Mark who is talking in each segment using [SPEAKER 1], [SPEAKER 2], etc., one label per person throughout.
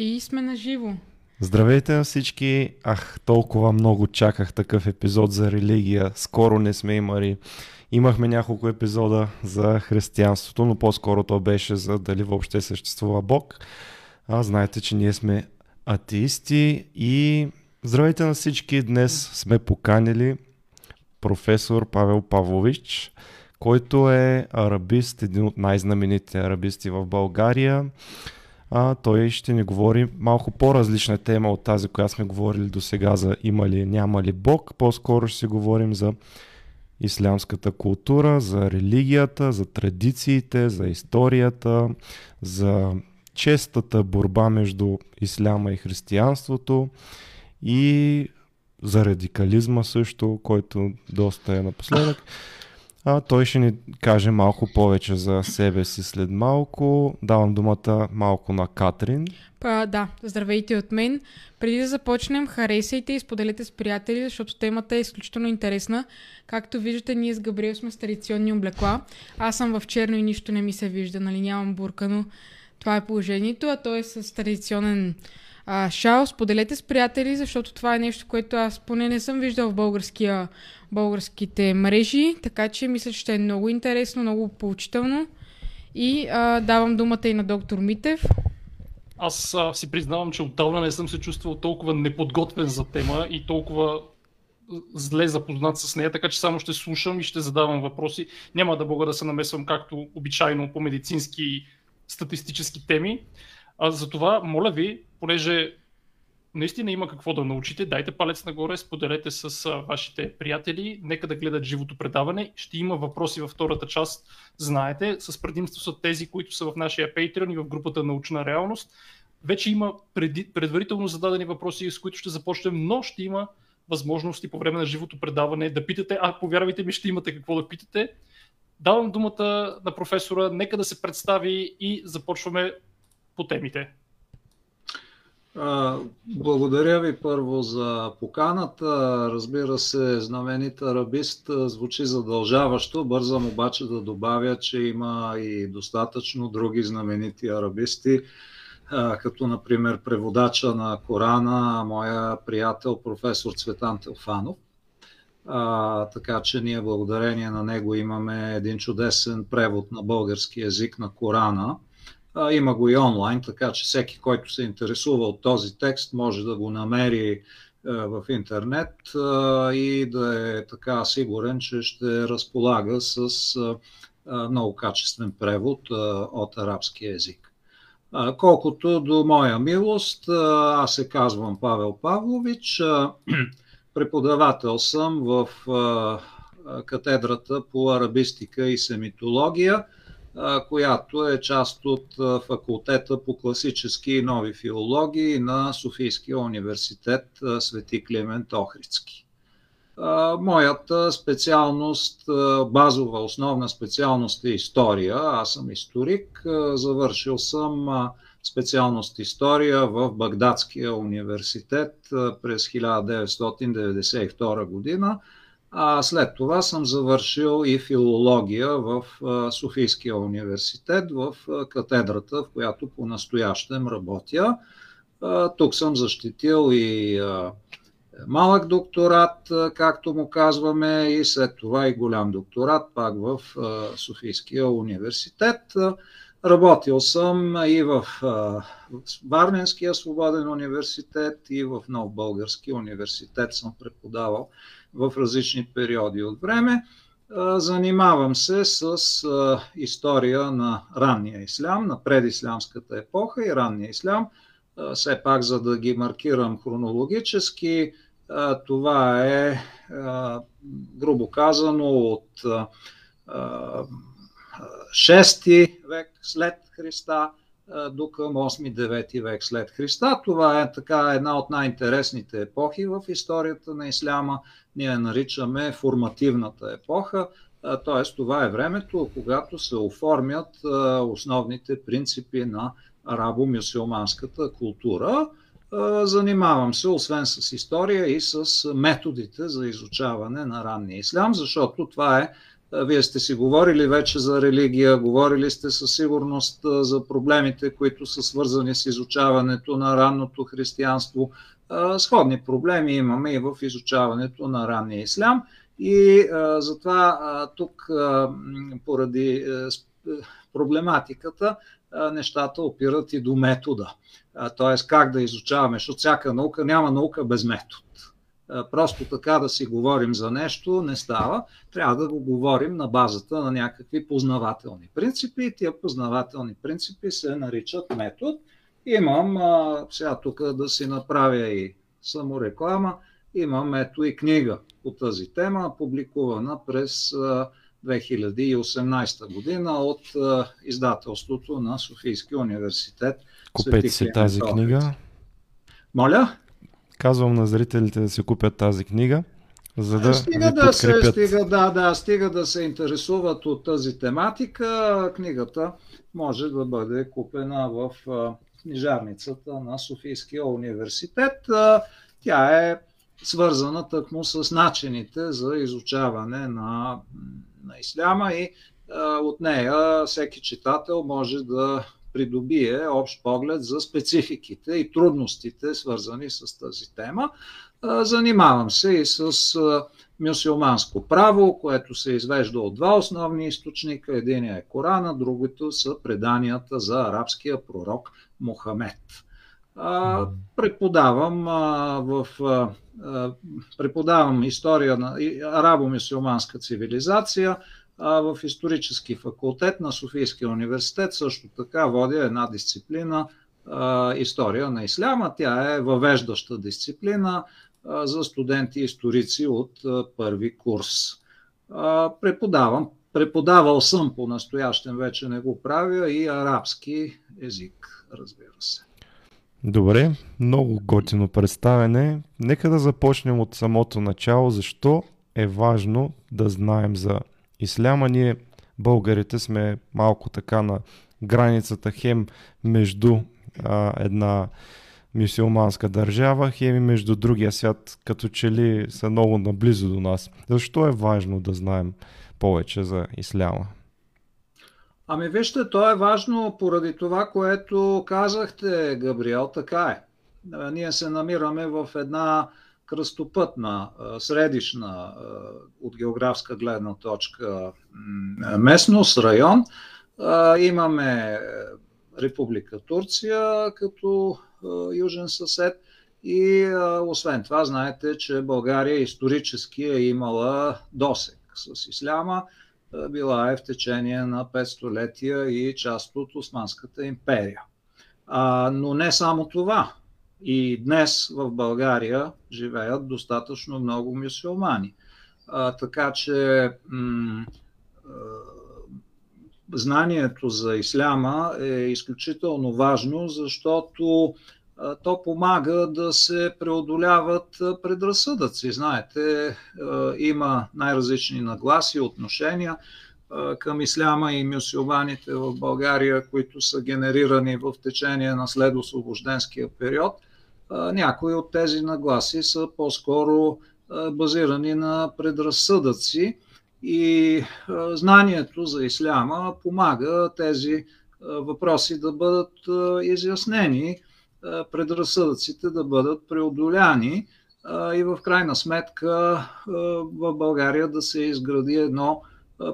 [SPEAKER 1] И сме на живо.
[SPEAKER 2] Здравейте на всички! Ах, толкова много чаках такъв епизод за религия. Скоро не сме имали. Имахме няколко епизода за християнството, но по-скоро то беше за дали въобще съществува Бог. А знаете, че ние сме атеисти и здравейте на всички! Днес сме поканили професор Павел Павлович, който е арабист, един от най-знаменитите арабисти в България а, той ще ни говори малко по-различна тема от тази, която сме говорили до сега за има ли, няма ли Бог. По-скоро ще си говорим за ислямската култура, за религията, за традициите, за историята, за честата борба между исляма и християнството и за радикализма също, който доста е напоследък. А, той ще ни каже малко повече за себе си след малко. Давам думата малко на Катрин.
[SPEAKER 1] Па, да, здравейте от мен. Преди да започнем, харесайте и споделете с приятели, защото темата е изключително интересна. Както виждате, ние с Габриел сме с традиционни облекла. Аз съм в черно и нищо не ми се вижда, нали нямам бурка, но това е положението, а той е с традиционен а, шал. Споделете с приятели, защото това е нещо, което аз поне не съм виждал в българския българските мрежи, така че мисля, че ще е много интересно, много поучително. И а, давам думата и на доктор Митев.
[SPEAKER 3] Аз а, си признавам, че отдавна не съм се чувствал толкова неподготвен за тема и толкова зле запознат с нея, така че само ще слушам и ще задавам въпроси. Няма да мога да се намесвам както обичайно по медицински статистически теми. А, затова, моля ви, понеже наистина има какво да научите. Дайте палец нагоре, споделете с вашите приятели, нека да гледат живото предаване. Ще има въпроси във втората част, знаете, с предимство са тези, които са в нашия Patreon и в групата Научна реалност. Вече има преди, предварително зададени въпроси, с които ще започнем, но ще има възможности по време на живото предаване да питате, а повярвайте ми, ще имате какво да питате. Давам думата на професора, нека да се представи и започваме по темите.
[SPEAKER 4] Благодаря ви първо за поканата. Разбира се, знаменит арабист звучи задължаващо. Бързам обаче да добавя, че има и достатъчно други знаменити арабисти, като например преводача на Корана, моя приятел професор Цветан Телфанов. А, така че ние благодарение на него имаме един чудесен превод на български язик на Корана – има го и онлайн, така че всеки, който се интересува от този текст, може да го намери в интернет и да е така сигурен, че ще разполага с много качествен превод от арабски язик. Колкото до моя милост, аз се казвам Павел Павлович, преподавател съм в катедрата по арабистика и семитология – която е част от факултета по класически и нови филологии на Софийския университет Свети Климент Охридски. Моята специалност, базова основна специалност е история. Аз съм историк. Завършил съм специалност история в Багдадския университет през 1992 година а след това съм завършил и филология в Софийския университет, в катедрата, в която по-настоящем работя. Тук съм защитил и малък докторат, както му казваме, и след това и голям докторат, пак в Софийския университет. Работил съм и в Варненския свободен университет, и в Нов Български университет съм преподавал в различни периоди от време. Занимавам се с история на ранния ислям, на предислямската епоха и ранния ислям. Все пак, за да ги маркирам хронологически, това е, грубо казано, от 6 век след Христа до към 8-9 век след Христа. Това е така една от най-интересните епохи в историята на исляма. Ние наричаме формативната епоха, т.е. това е времето, когато се оформят основните принципи на арабо-мюсюлманската култура. Занимавам се, освен с история, и с методите за изучаване на ранния ислям, защото това е Вие сте си говорили вече за религия, говорили сте със сигурност за проблемите, които са свързани с изучаването на ранното християнство. Сходни проблеми имаме и в изучаването на ранния ислям. И затова тук, поради проблематиката, нещата опират и до метода. Т.е. как да изучаваме, защото всяка наука няма наука без метод. Просто така да си говорим за нещо не става. Трябва да го говорим на базата на някакви познавателни принципи и тия познавателни принципи се наричат метод. Имам, сега тук да си направя и самореклама, имам ето и книга по тази тема, публикувана през 2018 година от издателството на Софийския университет.
[SPEAKER 2] Купете си тази книга.
[SPEAKER 4] Моля?
[SPEAKER 2] Казвам на зрителите да си купят тази книга, за да
[SPEAKER 4] стига да се, стига, да, да, стига да се интересуват от тази тематика. Книгата може да бъде купена в книжарницата на Софийския университет. Тя е свързана тъкмо с начините за изучаване на, на исляма и от нея всеки читател може да придобие общ поглед за спецификите и трудностите, свързани с тази тема. Занимавам се и с мюсюлманско право, което се извежда от два основни източника. Единият е Корана, другото са преданията за арабския пророк Мохамед. Преподавам в преподавам история на арабо-мюсюлманска цивилизация, в исторически факултет на Софийския университет също така водя една дисциплина история на исляма. Тя е въвеждаща дисциплина за студенти историци от първи курс. Преподавам, преподавал съм по настоящен, вече не го правя и арабски език, разбира се.
[SPEAKER 2] Добре, много готино представене. Нека да започнем от самото начало. Защо е важно да знаем за исляма. Ние, българите, сме малко така на границата хем между а, една мюсюлманска държава, хем и между другия свят, като че ли са много наблизо до нас. Защо е важно да знаем повече за исляма?
[SPEAKER 4] Ами вижте, то е важно поради това, което казахте, Габриел, така е. Ние се намираме в една кръстопътна, средишна от географска гледна точка местност, район. Имаме Република Турция като южен съсед и освен това знаете, че България исторически е имала досек с исляма, била е в течение на 5 столетия и част от Османската империя. но не само това. И днес в България живеят достатъчно много мюсюлмани. А, така че м- знанието за исляма е изключително важно, защото то помага да се преодоляват предразсъдъци. Знаете, има най-различни нагласи, отношения към исляма и мюсюлманите в България, които са генерирани в течение на следосвобожденския период – някои от тези нагласи са по-скоро базирани на предразсъдъци и знанието за исляма помага тези въпроси да бъдат изяснени, предразсъдъците да бъдат преодоляни и в крайна сметка в България да се изгради едно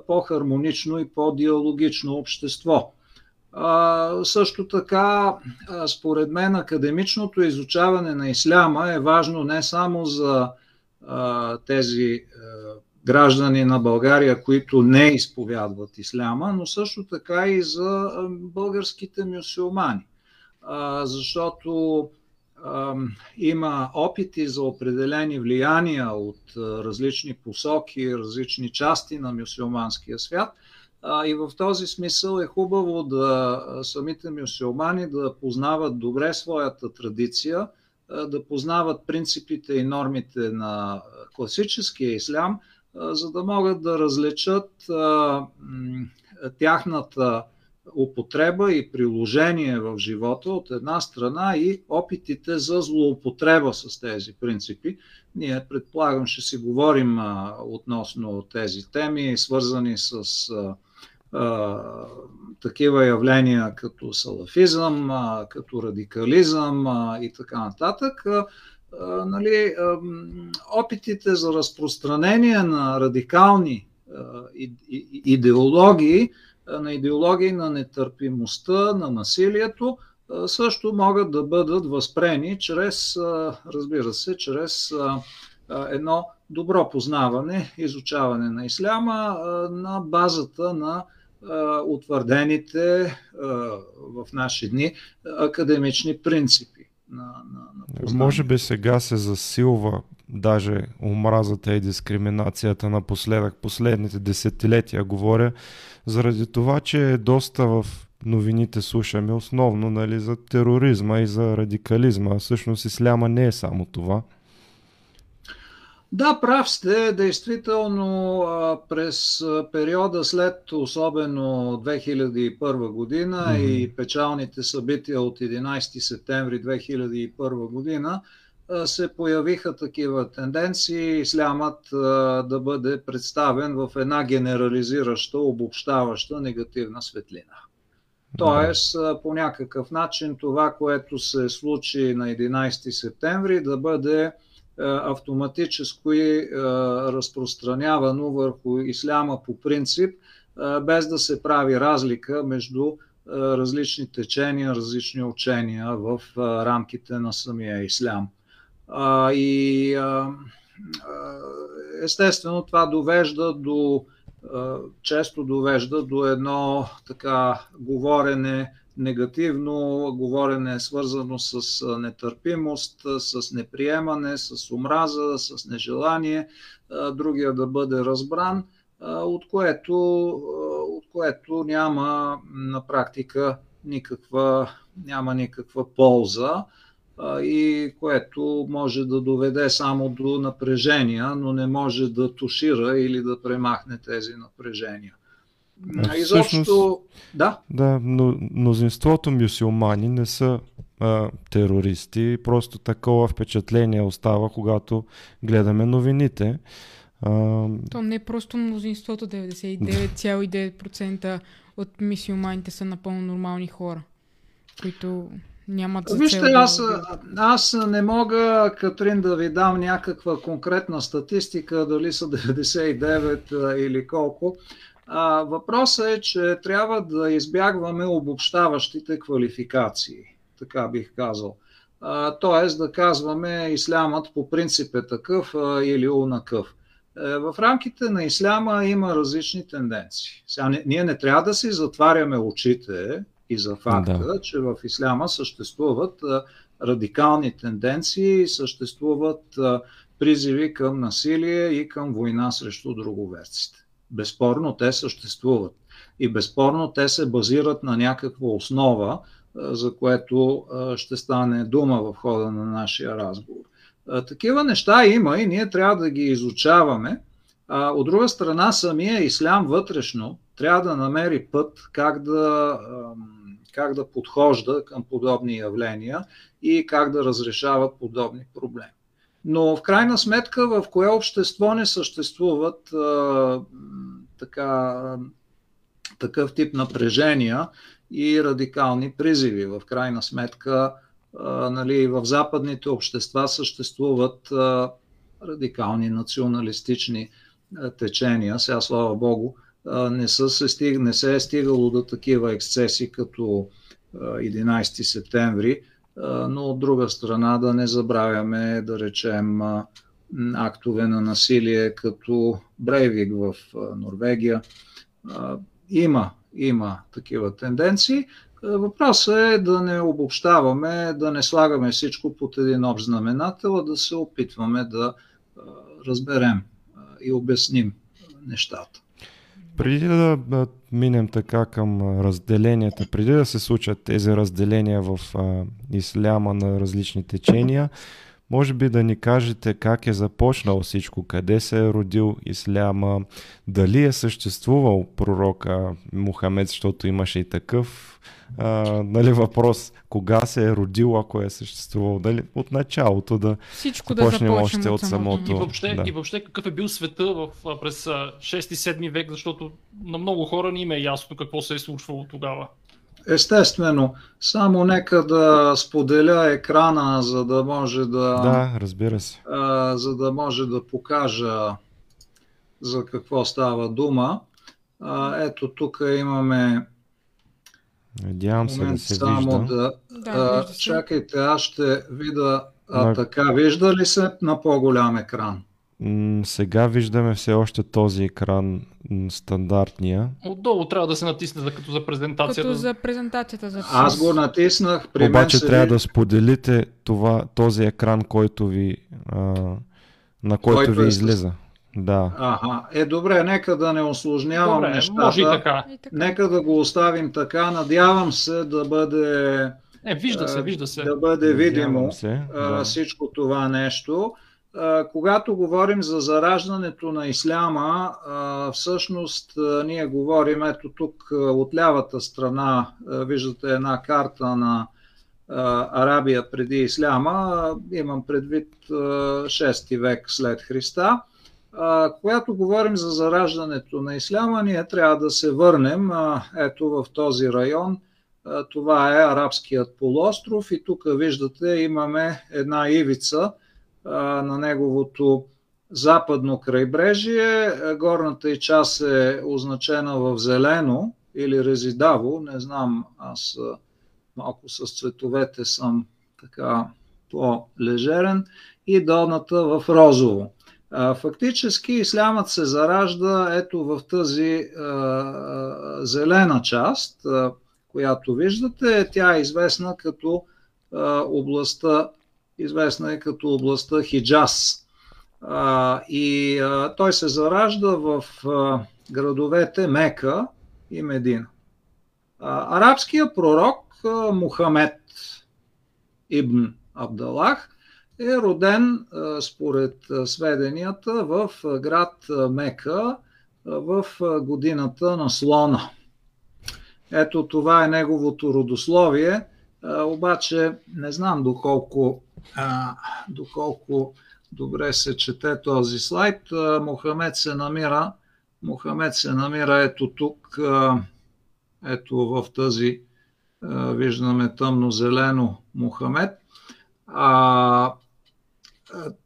[SPEAKER 4] по-хармонично и по-диалогично общество. А, също така, според мен, академичното изучаване на исляма е важно не само за а, тези граждани на България, които не изповядват исляма, но също така и за българските мюсюлмани. Защото има опити за определени влияния от различни посоки, различни части на мюсюлманския свят – и в този смисъл е хубаво да самите мюсюлмани да познават добре своята традиция, да познават принципите и нормите на класическия ислям, за да могат да различат тяхната употреба и приложение в живота от една страна и опитите за злоупотреба с тези принципи. Ние предполагам ще си говорим относно тези теми, свързани с такива явления като салафизъм, като радикализъм и така нататък. Нали, опитите за разпространение на радикални идеологии на идеологии на нетърпимостта, на насилието, също могат да бъдат възпрени чрез, разбира се, чрез едно добро познаване, изучаване на исляма на базата на утвърдените в наши дни академични принципи. На,
[SPEAKER 2] на, на Може би сега се засилва даже омразата и дискриминацията напоследък, последните десетилетия говоря, заради това, че доста в новините слушаме основно нали, за тероризма и за радикализма. Всъщност исляма не е само това.
[SPEAKER 4] Да, прав сте. Действително през периода след особено 2001 година mm-hmm. и печалните събития от 11 септември 2001 година се появиха такива тенденции ислямът да бъде представен в една генерализираща, обобщаваща негативна светлина. Тоест, по някакъв начин това, което се случи на 11 септември, да бъде автоматически разпространявано върху исляма по принцип, без да се прави разлика между различни течения, различни учения в рамките на самия ислям. И естествено това довежда до, често довежда до едно така говорене, негативно говорене, свързано с нетърпимост, с неприемане, с омраза, с нежелание, другия да бъде разбран, от което, от което няма на практика никаква, няма никаква полза и което може да доведе само до напрежения, но не може да тушира или да премахне тези напрежения.
[SPEAKER 2] А, Изобщо, да. Да, но мнозинството мюсюлмани не са а, терористи, просто такова впечатление остава, когато гледаме новините.
[SPEAKER 1] А... То не е просто мнозинството, 99,9% от мисиоманите са напълно нормални хора, които нямат за
[SPEAKER 4] Вижте, аз, аз не мога, Катрин, да ви дам някаква конкретна статистика, дали са 99 или колко. А, въпросът е, че трябва да избягваме обобщаващите квалификации, така бих казал. тоест да казваме ислямът по принцип е такъв а, или унакъв. Е, в рамките на исляма има различни тенденции. Сега, ние не трябва да си затваряме очите и за факта, да. че в исляма съществуват радикални тенденции, съществуват призиви към насилие и към война срещу друговерците. Безспорно те съществуват. И безспорно те се базират на някаква основа, за което ще стане дума в хода на нашия разговор. Такива неща има и ние трябва да ги изучаваме. От друга страна, самия ислям вътрешно трябва да намери път как да как да подхожда към подобни явления и как да разрешава подобни проблеми. Но в крайна сметка в кое общество не съществуват а, така, такъв тип напрежения и радикални призиви. В крайна сметка а, нали, в западните общества съществуват а, радикални националистични а, течения. Сега, слава Богу, не, са се стиг, не се е стигало до такива ексцеси като 11 септември, но от друга страна да не забравяме, да речем, актове на насилие като Брейвик в Норвегия. Има, има такива тенденции. Въпросът е да не обобщаваме, да не слагаме всичко под един общ знаменател, а да се опитваме да разберем и обясним нещата.
[SPEAKER 2] Преди да, минем така към разделенията, преди да се случат тези разделения в а, исляма на различни течения, Може би да ни кажете как е започнал всичко, къде се е родил Исляма, дали е съществувал пророка Мухамед, защото имаше и такъв а, нали, въпрос, кога се е родил, ако е съществувал, дали, от началото да
[SPEAKER 1] Всичко да
[SPEAKER 2] започнем още от самото.
[SPEAKER 3] И въобще,
[SPEAKER 2] да.
[SPEAKER 3] и въобще какъв е бил света в, през 6-7 век, защото на много хора не им е ясно какво се е случвало тогава.
[SPEAKER 4] Естествено, само нека да споделя екрана, за да може да,
[SPEAKER 2] Да, разбира се.
[SPEAKER 4] а, за да може да покажа за какво става дума. А, ето тук имаме
[SPEAKER 2] Надявам се да се
[SPEAKER 4] само
[SPEAKER 2] вижда.
[SPEAKER 4] да...
[SPEAKER 1] Да,
[SPEAKER 4] а,
[SPEAKER 1] вижда се.
[SPEAKER 4] чакайте, аз ще видя а, така. Вижда ли се на по-голям екран?
[SPEAKER 2] Сега виждаме все още този екран, стандартния.
[SPEAKER 3] Отдолу трябва да се натисне за- като за презентацията.
[SPEAKER 1] Като за презентацията. За
[SPEAKER 4] Аз го натиснах. При
[SPEAKER 2] Обаче
[SPEAKER 4] мен се
[SPEAKER 2] трябва
[SPEAKER 4] ви-
[SPEAKER 2] да споделите това, този екран, който ви, а, на който,
[SPEAKER 4] Който
[SPEAKER 2] ви
[SPEAKER 4] е
[SPEAKER 2] излиза. Да.
[SPEAKER 4] Ага. Е, добре, нека да не осложнявам
[SPEAKER 3] Добре,
[SPEAKER 4] нещата.
[SPEAKER 3] може и така.
[SPEAKER 4] Нека да го оставим така. Надявам се да бъде,
[SPEAKER 3] Е, вижда се, вижда се.
[SPEAKER 4] да бъде видимо
[SPEAKER 2] се. Да.
[SPEAKER 4] всичко това нещо. Когато говорим за зараждането на исляма, всъщност ние говорим, ето тук от лявата страна виждате една карта на Арабия преди исляма, имам предвид а, 6 век след Христа. Когато говорим за зараждането на исляма, ние трябва да се върнем ето в този район. Това е арабският полуостров и тук виждате имаме една ивица на неговото западно крайбрежие. А, Горната и част е означена в зелено или резидаво, не знам, аз малко с цветовете съм така по-лежерен и долната в розово. Фактически ислямът се заражда ето в тази зелена част, която виждате. Тя е известна като областта, известна е като областта Хиджаз. И той се заражда в градовете Мека и Медина. Арабският пророк а, Мухамед Ибн Абдалах е роден според сведенията в град Мека в годината на слона. Ето това е неговото родословие, обаче не знам доколко, а, доколко добре се чете този слайд. Мохамед се намира, Мохамед се намира ето тук, ето в тази, виждаме тъмно-зелено Мохамед. А,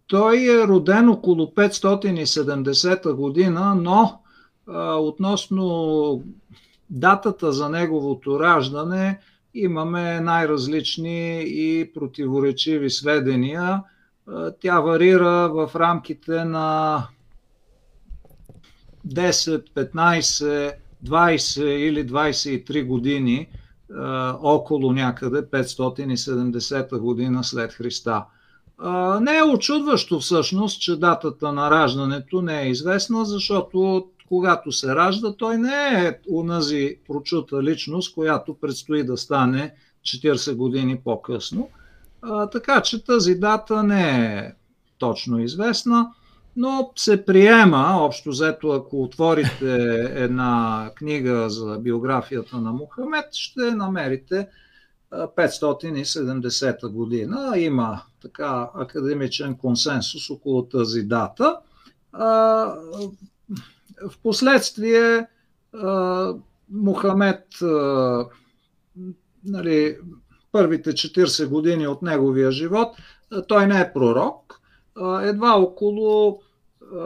[SPEAKER 4] той е роден около 570 година, но а, относно датата за неговото раждане имаме най-различни и противоречиви сведения. Тя варира в рамките на 10, 15, 20 или 23 години около някъде 570 година след Христа. Не е очудващо всъщност, че датата на раждането не е известна, защото когато се ражда, той не е унази прочута личност, която предстои да стане 40 години по-късно. А, така че тази дата не е точно известна, но се приема, общо взето, ако отворите една книга за биографията на Мухамед, ще намерите а, 570 година. Има така академичен консенсус около тази дата. А, Мухамед, а, нали, първите 40 години от неговия живот, той не е пророк. Едва около а,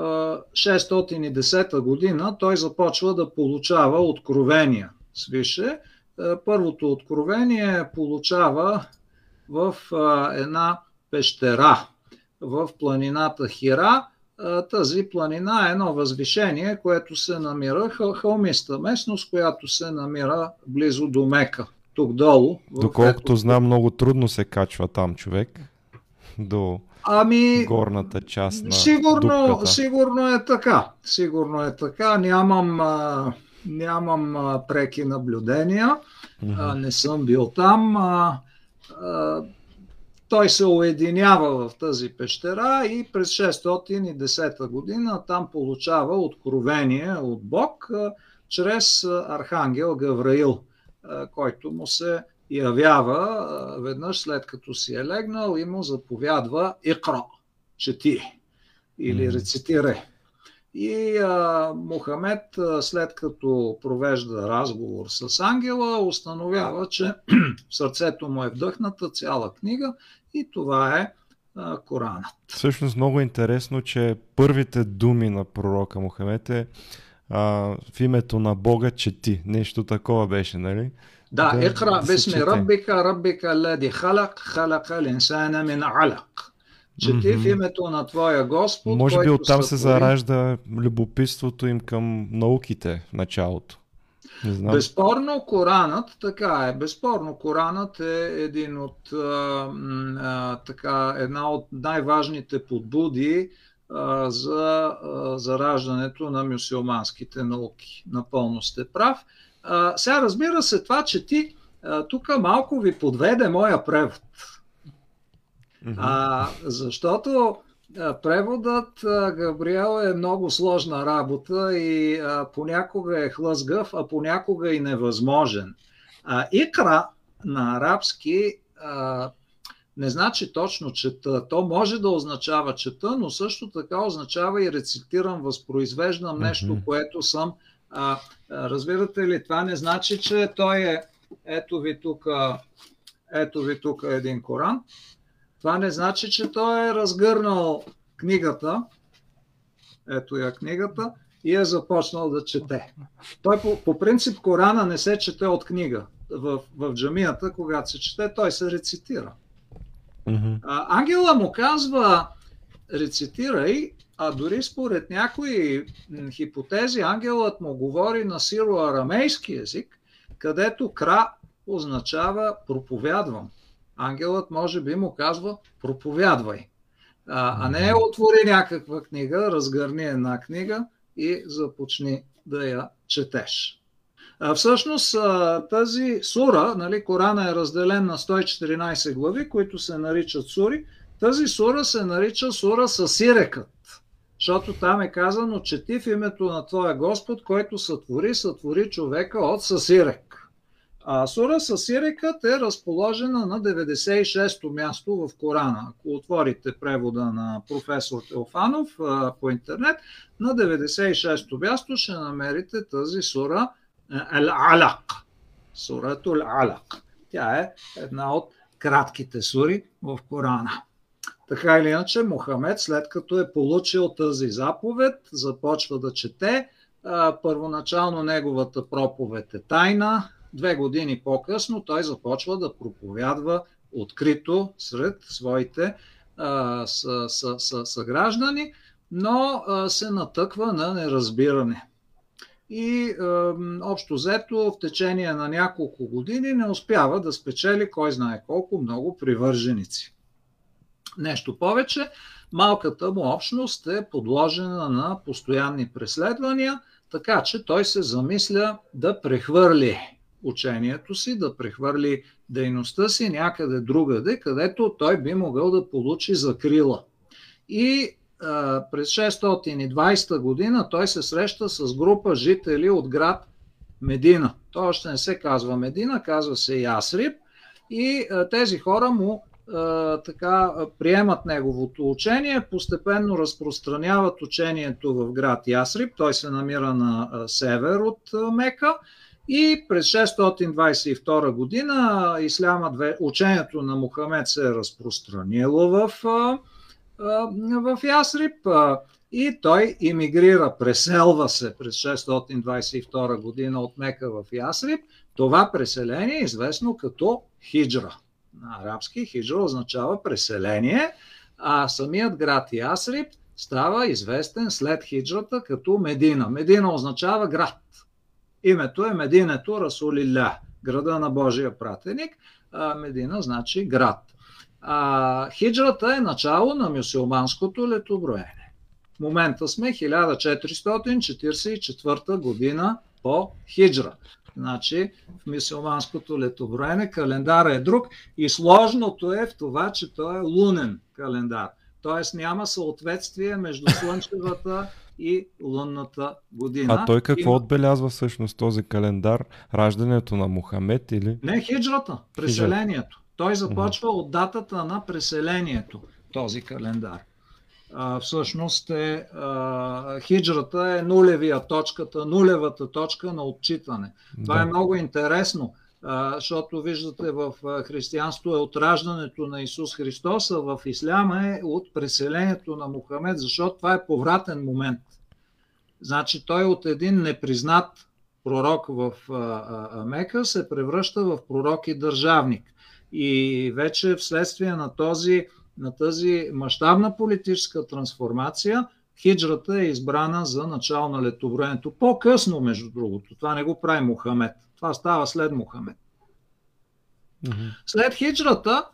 [SPEAKER 4] 610 година той започва да получава откровения свише. Първото откровение получава в една пещера в планината Хира. Тази планина е едно възвишение, което се намира, хъл- хълмиста местност, която се намира близо до Мека, тук долу.
[SPEAKER 2] Доколкото
[SPEAKER 4] ето-
[SPEAKER 2] знам, много трудно се качва там човек до
[SPEAKER 4] Ами,
[SPEAKER 2] горната част на
[SPEAKER 4] Сигурно,
[SPEAKER 2] дупката.
[SPEAKER 4] сигурно е така. Сигурно е така. Нямам, а, нямам а, преки наблюдения.
[SPEAKER 2] Мгм.
[SPEAKER 4] А, не съм бил там. А, а, той се уединява в тази пещера и през 610 година там получава откровение от Бог чрез архангел Гавраил, който му се явява веднъж след като си е легнал и му заповядва Икра, чети или рецитирай. И а, Мохамед, след като провежда разговор с ангела, установява, че в сърцето му е вдъхната цяла книга и това е а, Коранът.
[SPEAKER 2] Всъщност много интересно, че първите думи на пророка Мохамед е а, в името на Бога чети. Нещо такова беше, нали?
[SPEAKER 4] Да, да Икра бисми Раббика, Раббика лади халак, халака линсана мин алак. Чети mm-hmm. в името на Твоя Господ.
[SPEAKER 2] Може би оттам се заражда любопитството им към науките в началото.
[SPEAKER 4] Не знам. Безспорно Коранът, така е, безспорно Коранът е един от, а, а, така, една от най-важните подбуди а, за а, зараждането на мюсюлманските науки. Напълно сте прав. А, сега разбира се това, че ти тук малко ви подведе моя превод. А, защото преводът Габриел е много сложна работа и а, понякога е хлъзгав, а понякога и невъзможен. А, икра на арабски а, не значи точно чета. То може да означава чета, но също така означава и рецитирам, възпроизвеждам нещо, което съм. А, разбирате ли, това не значи, че той е. Ето ви тук, ето ви тук един Коран. Това не значи, че той е разгърнал книгата, ето я книгата, и е започнал да чете. Той по, по принцип Корана не се чете от книга. В, в джамията, когато се чете, той се рецитира. Mm-hmm. А, ангела му казва, рецитирай, а дори според някои хипотези ангелът му говори на сиро-арамейски език, където кра означава проповядвам ангелът може би му казва проповядвай. А, а не отвори някаква книга, разгърни една книга и започни да я четеш. А, всъщност тази сура, нали, Корана е разделен на 114 глави, които се наричат сури. Тази сура се нарича сура с сирекът, защото там е казано, че ти в името на Твоя Господ, който сътвори, сътвори човека от съсирек. А сура Сирикът е разположена на 96-то място в Корана. Ако отворите превода на професор Теофанов по интернет, на 96-то място ще намерите тази сура Ал-Алак. Сурато Ал-Алак. Тя е една от кратките сури в Корана. Така или иначе, Мохамед, след като е получил тази заповед, започва да чете. Първоначално неговата проповед е тайна, Две години по-късно той започва да проповядва открито сред своите съграждани, но а, се натъква на неразбиране. И а, общо взето в течение на няколко години не успява да спечели кой знае колко много привърженици. Нещо повече, малката му общност е подложена на постоянни преследвания, така че той се замисля да прехвърли учението си, да прехвърли дейността си някъде другаде, където той би могъл да получи закрила. И а, през 620 година той се среща с група жители от град Медина. Той още не се казва Медина, казва се Ясриб. И а, тези хора му така приемат неговото учение, постепенно разпространяват учението в град Ясриб. Той се намира на север от Мека и през 622 година исляма, учението на Мухамед се е разпространило в, в Ясрип и той иммигрира, преселва се през 622 година от Мека в Ясрип. Това преселение е известно като хиджра. На арабски хиджра означава преселение, а самият град Ясрип става известен след хиджрата като Медина. Медина означава град. Името е Мединето Расулилля, града на Божия пратеник. Медина значи град. А, хиджрата е начало на мюсюлманското летоброене. В момента сме 1444 година по хиджра. Значи в мисулманското летоброене календара е друг и сложното е в това, че той е лунен календар. Тоест няма съответствие между слънчевата и лунната година.
[SPEAKER 2] А той какво
[SPEAKER 4] Има-
[SPEAKER 2] отбелязва всъщност този календар? Раждането на Мухамед или?
[SPEAKER 4] Не хиджрата, преселението. Той започва от датата на преселението, този календар. А, всъщност е, а, хиджрата е нулевия точката, нулевата точка на отчитане. Това
[SPEAKER 2] Да.
[SPEAKER 4] е много интересно, а, защото виждате в а, християнство е от раждането на Исус Христос, а в исляма е от преселението на Мухамед, защото това е повратен момент. Значи той от един непризнат пророк в Мека се превръща в пророк и държавник. И вече вследствие на, този, на тази мащабна политическа трансформация, хиджрата е избрана за начало на летоброенето. По-късно, между другото. Това не го прави Мухамед. Това става след Мухамед.
[SPEAKER 2] Мгм.
[SPEAKER 4] След хиджрата,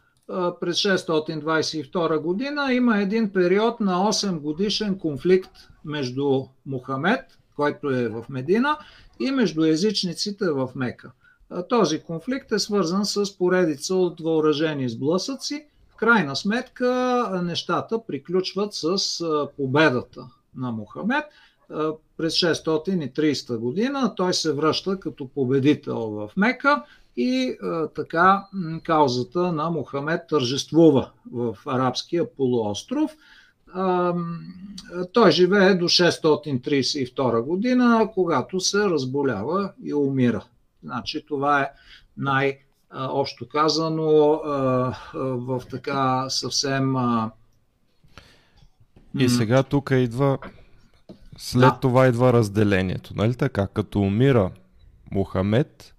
[SPEAKER 4] през 622 година, има един период на 8 годишен конфликт между Мухамед, който е в Медина, и между езичниците в Мека. Този конфликт е свързан с поредица от въоръжени сблъсъци. В крайна сметка нещата приключват с победата на Мухамед. През 630 година той се връща като победител в Мека и а, така м, каузата на Мухамед тържествува в арабския полуостров. А, м, той живее до 632 година, когато се разболява и умира. Значи това е най- а, общо казано в така съвсем
[SPEAKER 2] И сега тук идва. След
[SPEAKER 4] Да.
[SPEAKER 2] това идва разделението, нали така? Като умира Мухамед,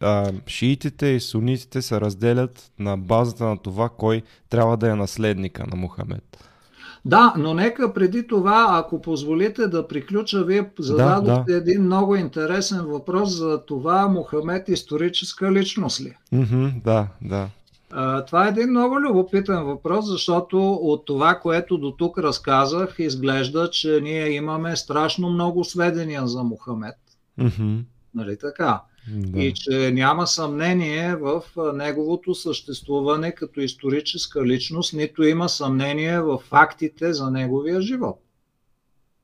[SPEAKER 2] а, шиитите и сунитите се разделят на базата на това кой трябва да е наследника на Мухамед.
[SPEAKER 4] Да, но нека преди това, ако позволите да приключа, вие зададохте
[SPEAKER 2] да.
[SPEAKER 4] един много интересен въпрос за това Мухамед историческа личност ли?
[SPEAKER 2] Мгм, да, да.
[SPEAKER 4] Това е един много любопитен въпрос, защото от това, което до тук разказах, изглежда, че ние имаме страшно много сведения за Мухамед.
[SPEAKER 2] Мгм,
[SPEAKER 4] Нали така?
[SPEAKER 2] Да.
[SPEAKER 4] И че няма съмнение в неговото съществуване като историческа личност, нито има съмнение в фактите за неговия живот.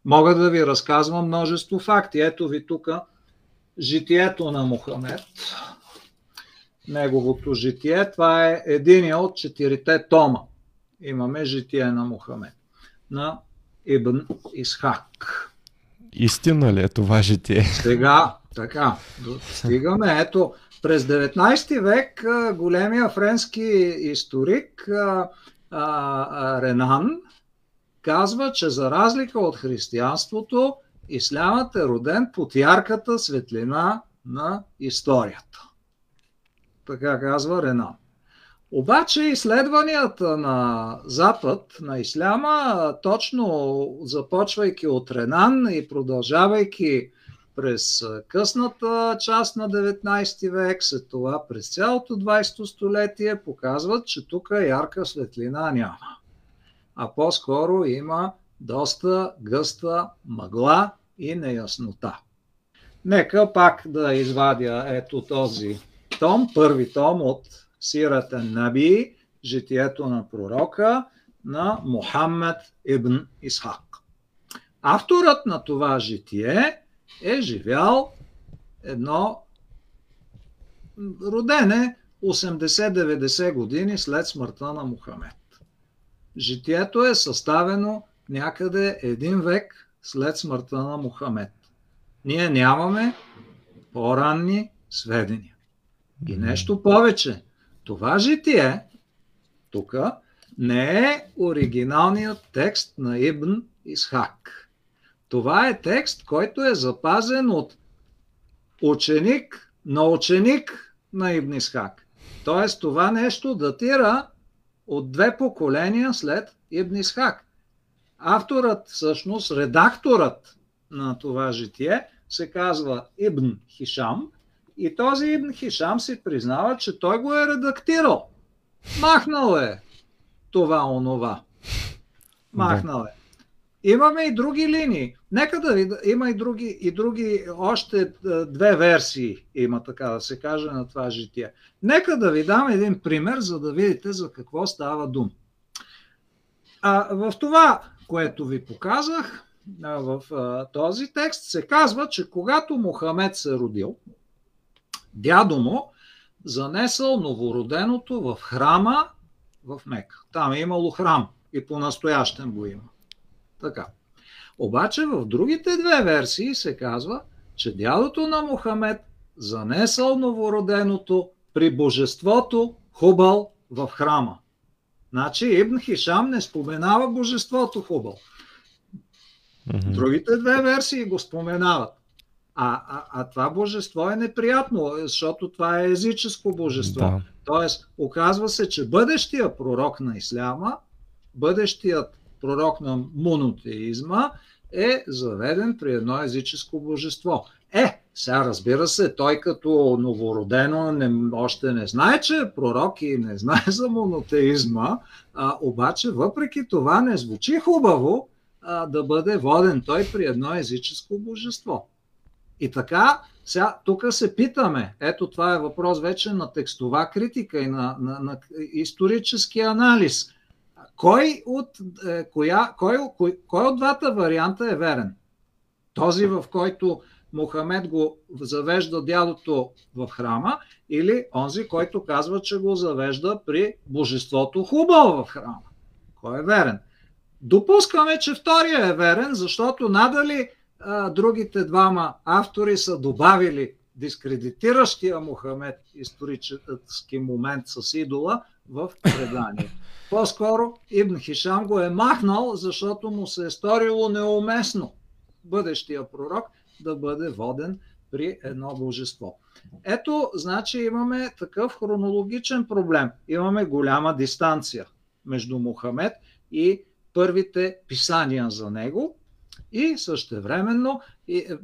[SPEAKER 4] Мога да ви разказвам множество факти. Ето ви тук житието на Мухамед. Неговото житие. Това е един от четирите тома. Имаме житие на Мухамед. На Ибн Исхак.
[SPEAKER 2] Истина ли е това житие?
[SPEAKER 4] Сега, така, стигаме. Ето, през 19 век големия френски историк Ренан казва, че за разлика от християнството, ислямът е роден под ярката светлина на историята. Така казва Ренан. Обаче изследванията на Запад, на Исляма, точно започвайки от Ренан и продължавайки през късната част на 19 век, след това през цялото 20 столетие, показват, че тук ярка светлина няма. А по-скоро има доста гъста мъгла и неяснота. Нека пак да извадя ето този том, първи том от Сирата Наби, житието на пророка на Мухаммед ибн Исхак. Авторът на това житие е живял едно родене 80-90 години след смъртта на Мухамед. Житието е съставено някъде един век след смъртта на Мухамед. Ние нямаме по-ранни сведения. И нещо повече. Това житие, тук, не е оригиналният текст на Ибн Исхак. Това е текст, който е запазен от ученик на ученик на Ибн Исхак. Тоест това нещо датира от две поколения след Ибн Исхак. Авторът, всъщност редакторът на това житие се казва Ибн Хишам и този Ибн Хишам си признава, че той го е редактирал. Махнал е това онова. Махнал е. Имаме и други линии. Нека да ви, има и други, и други, още две версии има, така да се каже, на това житие. Нека да ви дам един пример, за да видите за какво става дум. А, в това, което ви показах, в а, този текст се казва, че когато Мохамед се родил, дядо му занесъл новороденото в храма в Мека. Там е имало храм и по-настоящен го има. Така. Обаче в другите две версии се казва, че дядото на Мохамед занесъл новороденото при божеството Хубал в храма. Значи Ибн Хишам не споменава божеството Хубал. Другите две версии го споменават. А, а, а това божество е неприятно, защото това е езическо божество. Да. Тоест, оказва се, че бъдещия пророк на исляма, бъдещият пророк на монотеизма е заведен при едно езическо божество. Е, сега разбира се, той като новородено не, още не знае, че е пророк и не знае за монотеизма, а, обаче въпреки това не звучи хубаво а, да бъде воден той при едно езическо божество. И така, сега тук се питаме, ето това е въпрос вече на текстова критика и на, на, на исторически анализ. Кой от, е, коя, кой, кой, кой от двата варианта е верен? Този, в който Мохамед го завежда дядото в храма или онзи, който казва, че го завежда при божеството Хубал в храма? Кой е верен? Допускаме, че втория е верен, защото надали а, другите двама автори са добавили дискредитиращия Мохамед исторически момент с идола в предание. По-скоро Ибн Хишам го е махнал, защото му се е сторило неуместно бъдещия пророк да бъде воден при едно божество. Ето, значи имаме такъв хронологичен проблем. Имаме голяма дистанция между Мохамед и първите писания за него и същевременно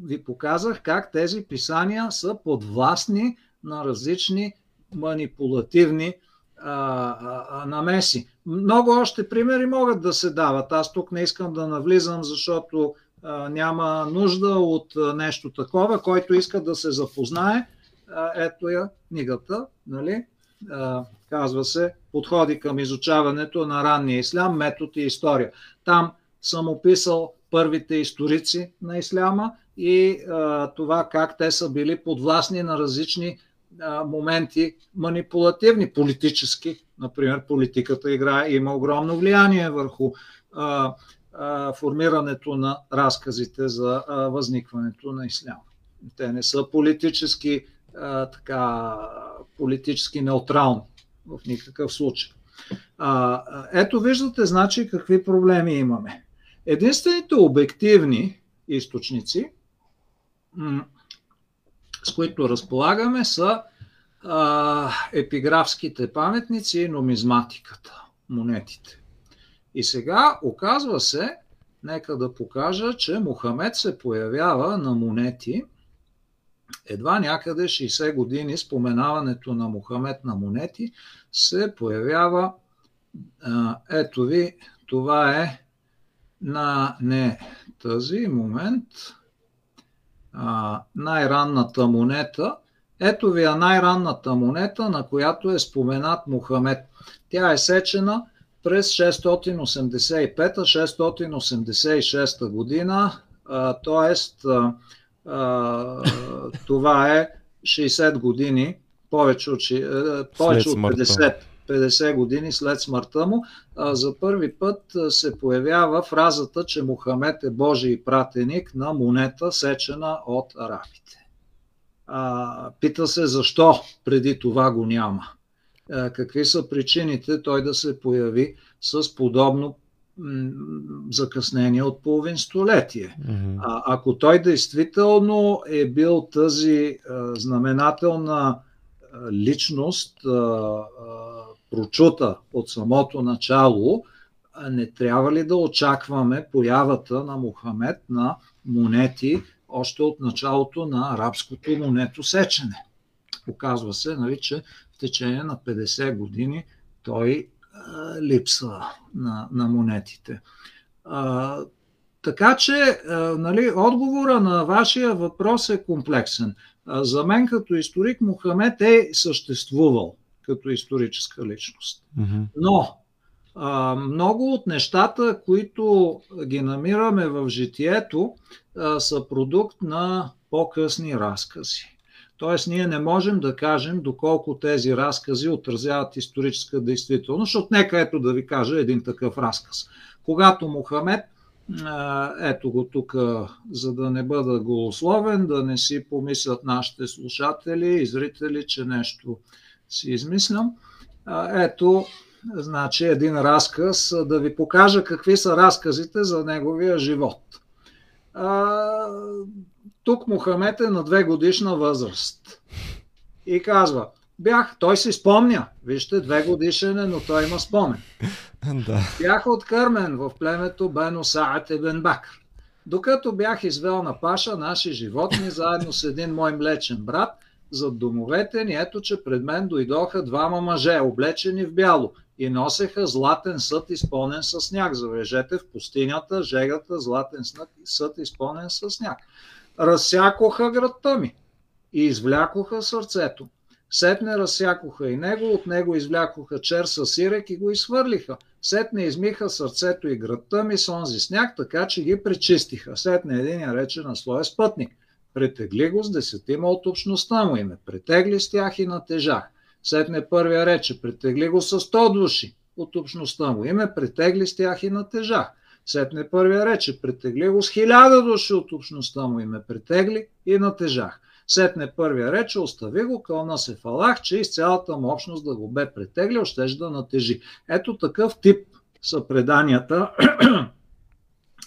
[SPEAKER 4] ви показах как тези писания са подвластни на различни манипулативни а, а, намеси. Много още примери могат да се дават. Аз тук не искам да навлизам, защото а, няма нужда от нещо такова. Който иска да се запознае, а, ето я книгата, нали? а, казва се Подходи към изучаването на ранния ислям, метод и история. Там съм описал първите историци на исляма и а, това как те са били подвластни на различни а, моменти манипулативни, политически. Например, политиката играе, има огромно влияние върху а, а, формирането на разказите за а, възникването на исляма. Те не са политически, а, така, политически неутрални в никакъв случай. А, ето виждате, значи, какви проблеми имаме. Единствените обективни източници, с които разполагаме, са епиграфските паметници и нумизматиката, монетите. И сега оказва се, нека да покажа, че Мохамед се появява на монети едва някъде 60 години споменаването на Мохамед на монети се появява ето ви, това е на не тази момент най-ранната монета. Ето ви е най-ранната монета, на която е споменат Мухамед. Тя е сечена през 685-686 година, т.е. това е 60 години, повече от, повече от 50 50 години след смъртта му, за първи път се появява фразата, че Мохамед е Божий пратеник на монета, сечена от арабите. Пита се защо преди това го няма. Какви са причините той да се появи с подобно закъснение от половин столетие. Mm-hmm. А, ако той действително е бил тази а, знаменателна личност, а, а, прочута от самото начало, не трябва ли да очакваме появата на Мохамед на монети още от началото на арабското монето сечене? Оказва се, нали, че в течение на 50 години той а, липсва на, на монетите. А, така че, нали, отговора на вашия въпрос е комплексен. За мен като историк Мохамед е съществувал като историческа личност. Но а, много от нещата, които ги намираме в житието, а, са продукт на по-късни разкази. Тоест, ние не можем да кажем доколко тези разкази отразяват историческа действителност, защото нека ето да ви кажа един такъв разказ. Когато Мохамед, ето го тук, за да не бъда голословен, да не си помислят нашите слушатели и зрители, че нещо си измислям. Ето, значи един разказ, да ви покажа какви са разказите за неговия живот. Тук Мохамед е на две годишна възраст. И казва, бях, той си спомня, вижте, две годишен е, но той има спомен.
[SPEAKER 2] Да.
[SPEAKER 4] Бях откърмен в племето Бено Саат Ебен Бакър. Докато бях извел на паша наши животни, заедно с един мой млечен брат, зад домовете ни, ето, че пред мен дойдоха двама мъже, облечени в бяло, и носеха златен съд, изпълнен с сняг. Завежете в пустинята жегата златен съд, изпълнен с сняг разсякоха градта ми и извлякоха сърцето. Сетне разсякоха и него, от него извлякоха чер със сирек и го изхвърлиха. Сетне измиха сърцето и градта ми с онзи сняг, така че ги пречистиха. Сетне един рече на своя спътник. Претегли го с десетима от общността му и ме претегли с тях и натежах. Сетне първия рече, претегли го с сто души от общността му и ме претегли с тях и натежах. Сетне първия рече, претегли го с хиляда души от общността му и ме претегли и натежах. Сетне първия рече, остави го, кълна се фалах, че из цялата му общност да го бе претеглил, щеше да натежи. Ето такъв тип са преданията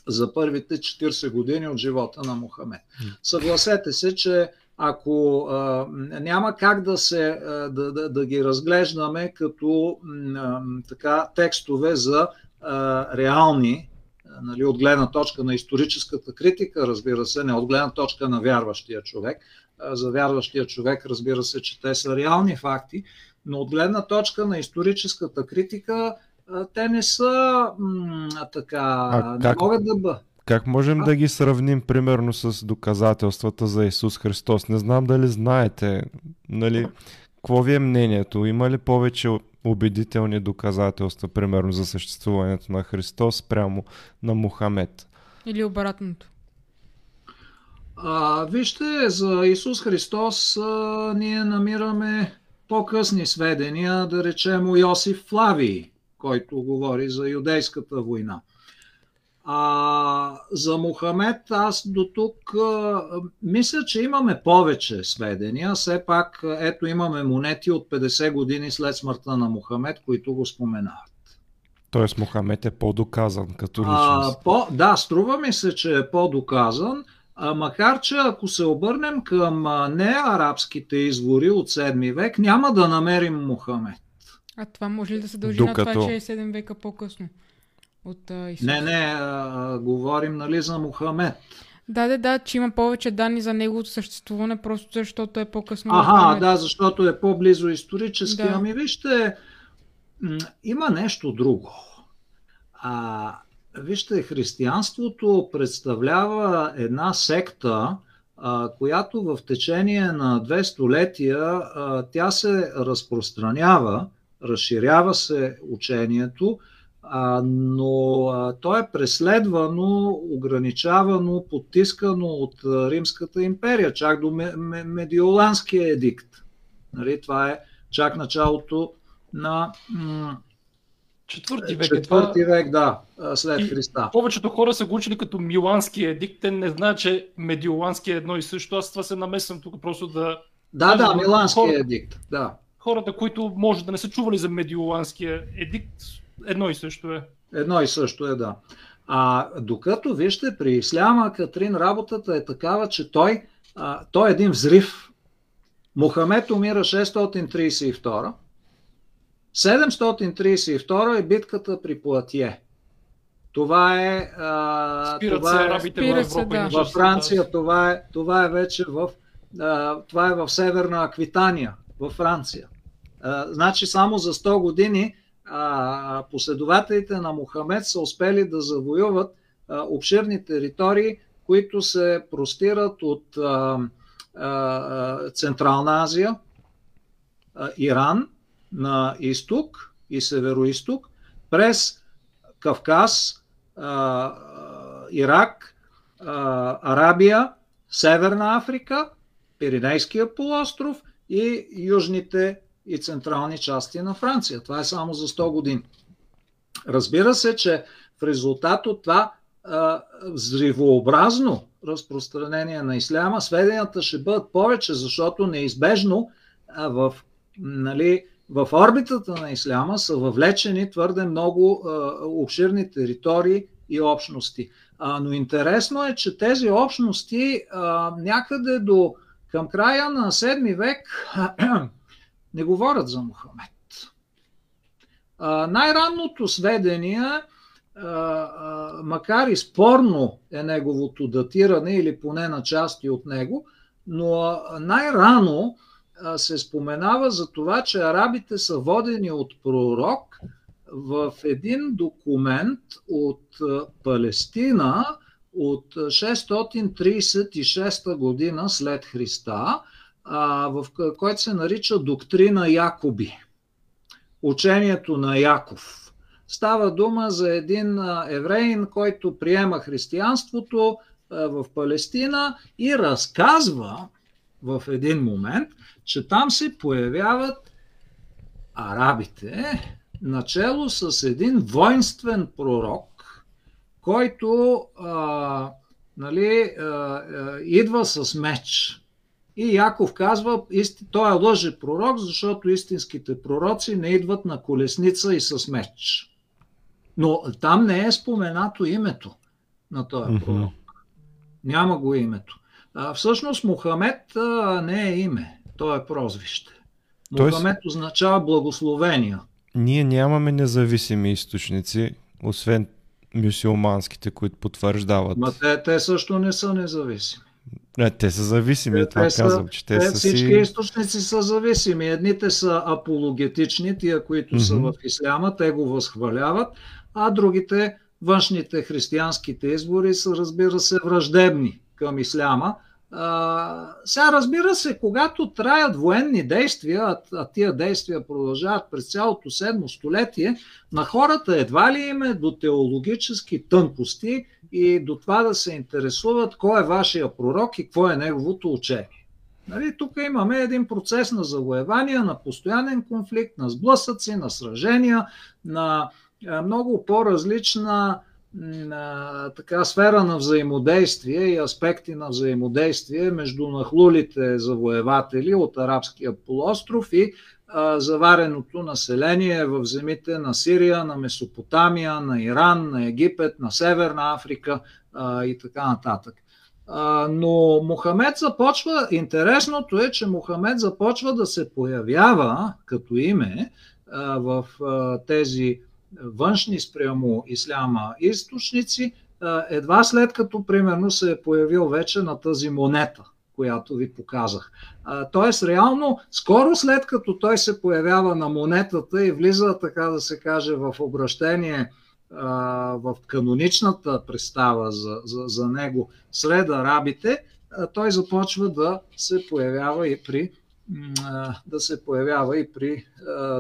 [SPEAKER 4] за първите 40 години от живота на Мохамед. Съгласете се, че ако а, няма как да, се, а, да, да, да ги разглеждаме като а, така, текстове за а, реални нали, от гледна точка на историческата критика, разбира се, не от гледна точка на вярващия човек. За вярващия човек, разбира се, че те са реални факти, но от гледна точка на историческата критика, те не са м- така, а не как, могат да бъдат.
[SPEAKER 2] Как можем а? да ги сравним, примерно, с доказателствата за Исус Христос? Не знам дали знаете, нали, какво ви е мнението? Има ли повече убедителни доказателства, примерно за съществуването на Христос прямо на Мухамед.
[SPEAKER 1] Или обратното.
[SPEAKER 4] А, вижте, за Исус Христос а, ние намираме по-късни сведения, да речем Йосиф Флавий, който говори за юдейската война. А за Мухамед аз до тук мисля, че имаме повече сведения. Все пак ето имаме монети от 50 години след смъртта на Мухамед, които го споменават.
[SPEAKER 2] Тоест Мухамед е по-доказан като личност.
[SPEAKER 4] А, по, да, струва ми се, че е по-доказан. А, макар, че ако се обърнем към неарабските извори от 7 век, няма да намерим Мухамед.
[SPEAKER 1] А това може ли да се дължи Докато... на това, че е 7 века по-късно? от а, Исус.
[SPEAKER 4] Не, не, а, говорим нали, за Мухамед.
[SPEAKER 1] Да, да, да, че има повече данни за неговото съществуване, просто защото е по-късно.
[SPEAKER 4] Ага, да, защото е по-близо исторически. Да. Ами вижте, има нещо друго. А, вижте, християнството представлява една секта, а, която в течение на две столетия а, тя се разпространява, разширява се учението а, но а, то е преследвано, ограничавано, потискано от Римската империя, чак до Медиоланския едикт. Нали, това е чак началото на м-
[SPEAKER 3] Четвърти век.
[SPEAKER 4] Е Четвърти век, да, след и Христа.
[SPEAKER 3] Повечето хора са го учили като Милански едикт. Те не знаят, че Медиолански е едно и също. Аз това се намесвам тук просто да...
[SPEAKER 4] Да, да, Милански хора, едикт, да.
[SPEAKER 3] Хората, които може да не са чували за Медиоланския едикт, Едно и също е.
[SPEAKER 4] Едно и също е, да. А докато, вижте, при Исляма Катрин работата е такава, че той, а, той е един взрив. Мохамед умира 632. 732 е битката при Платие. Това е. А,
[SPEAKER 3] Спират
[SPEAKER 4] това
[SPEAKER 3] се
[SPEAKER 4] е,
[SPEAKER 3] арабите в Европа. Да.
[SPEAKER 4] Във Франция това е, това е вече в. А, това е в Северна Аквитания, във Франция. Значи само за 100 години последователите на Мохамед са успели да завоюват обширни територии, които се простират от Централна Азия, Иран на изток и североизток, през Кавказ, Ирак, Арабия, Северна Африка, Пиренейския полуостров и южните и централни части на Франция. Това е само за 100 години. Разбира се, че в резултат от това взривообразно разпространение на исляма, сведенията ще бъдат повече, защото неизбежно в, нали, в орбитата на исляма са въвлечени твърде много а, обширни територии и общности. А, но интересно е, че тези общности а, някъде до към края на 7 век не говорят за Мухамед. Най-ранното сведение, макар и спорно е неговото датиране или поне на части от него, но най-рано се споменава за това, че арабите са водени от пророк в един документ от Палестина от 636 година след Христа, в който се нарича доктрина Якоби учението на Яков. Става дума за един евреин, който приема християнството в Палестина и разказва в един момент, че там се появяват арабите, начало с един воинствен пророк, който а, нали, а, идва с меч. И Яков казва, той е лъже пророк, защото истинските пророци не идват на колесница и с меч. Но там не е споменато името на този пророк. Няма го името. А, всъщност Мухамед а, не е име, то е прозвище. Тоест, означава благословения.
[SPEAKER 2] Ние нямаме независими източници, освен мюсюлманските, които потвърждават.
[SPEAKER 4] Ма те, те също не са независими.
[SPEAKER 2] Не, те са зависими, те, това те казвам, че те,
[SPEAKER 4] те
[SPEAKER 2] са
[SPEAKER 4] Всички си... източници са зависими. Едните са апологетични, тия, които mm-hmm. са в исляма, те го възхваляват, а другите, външните християнските избори са, разбира се, враждебни към исляма. А, сега разбира се, когато траят военни действия, а, а тия действия продължават през цялото седмо столетие, на хората едва ли им е до теологически тънкости и до това да се интересуват кой е вашия пророк и какво е неговото учение. Нали, тук имаме един процес на завоевание, на постоянен конфликт, на сблъсъци, на сражения, на много по-различна на, така, сфера на взаимодействие и аспекти на взаимодействие между нахлулите завоеватели от арабския полуостров и а, завареното население в земите на Сирия, на Месопотамия, на Иран, на Египет, на Северна Африка а, и така нататък. А, но Мохамед започва, интересното е, че Мохамед започва да се появява като име в тези външни спрямо исляма източници, едва след като примерно се е появил вече на тази монета, която ви показах. Тоест, реално, скоро след като той се появява на монетата и влиза, така да се каже, в обращение в каноничната представа за, за, за него сред арабите, той започва да се появява и при да се появява и при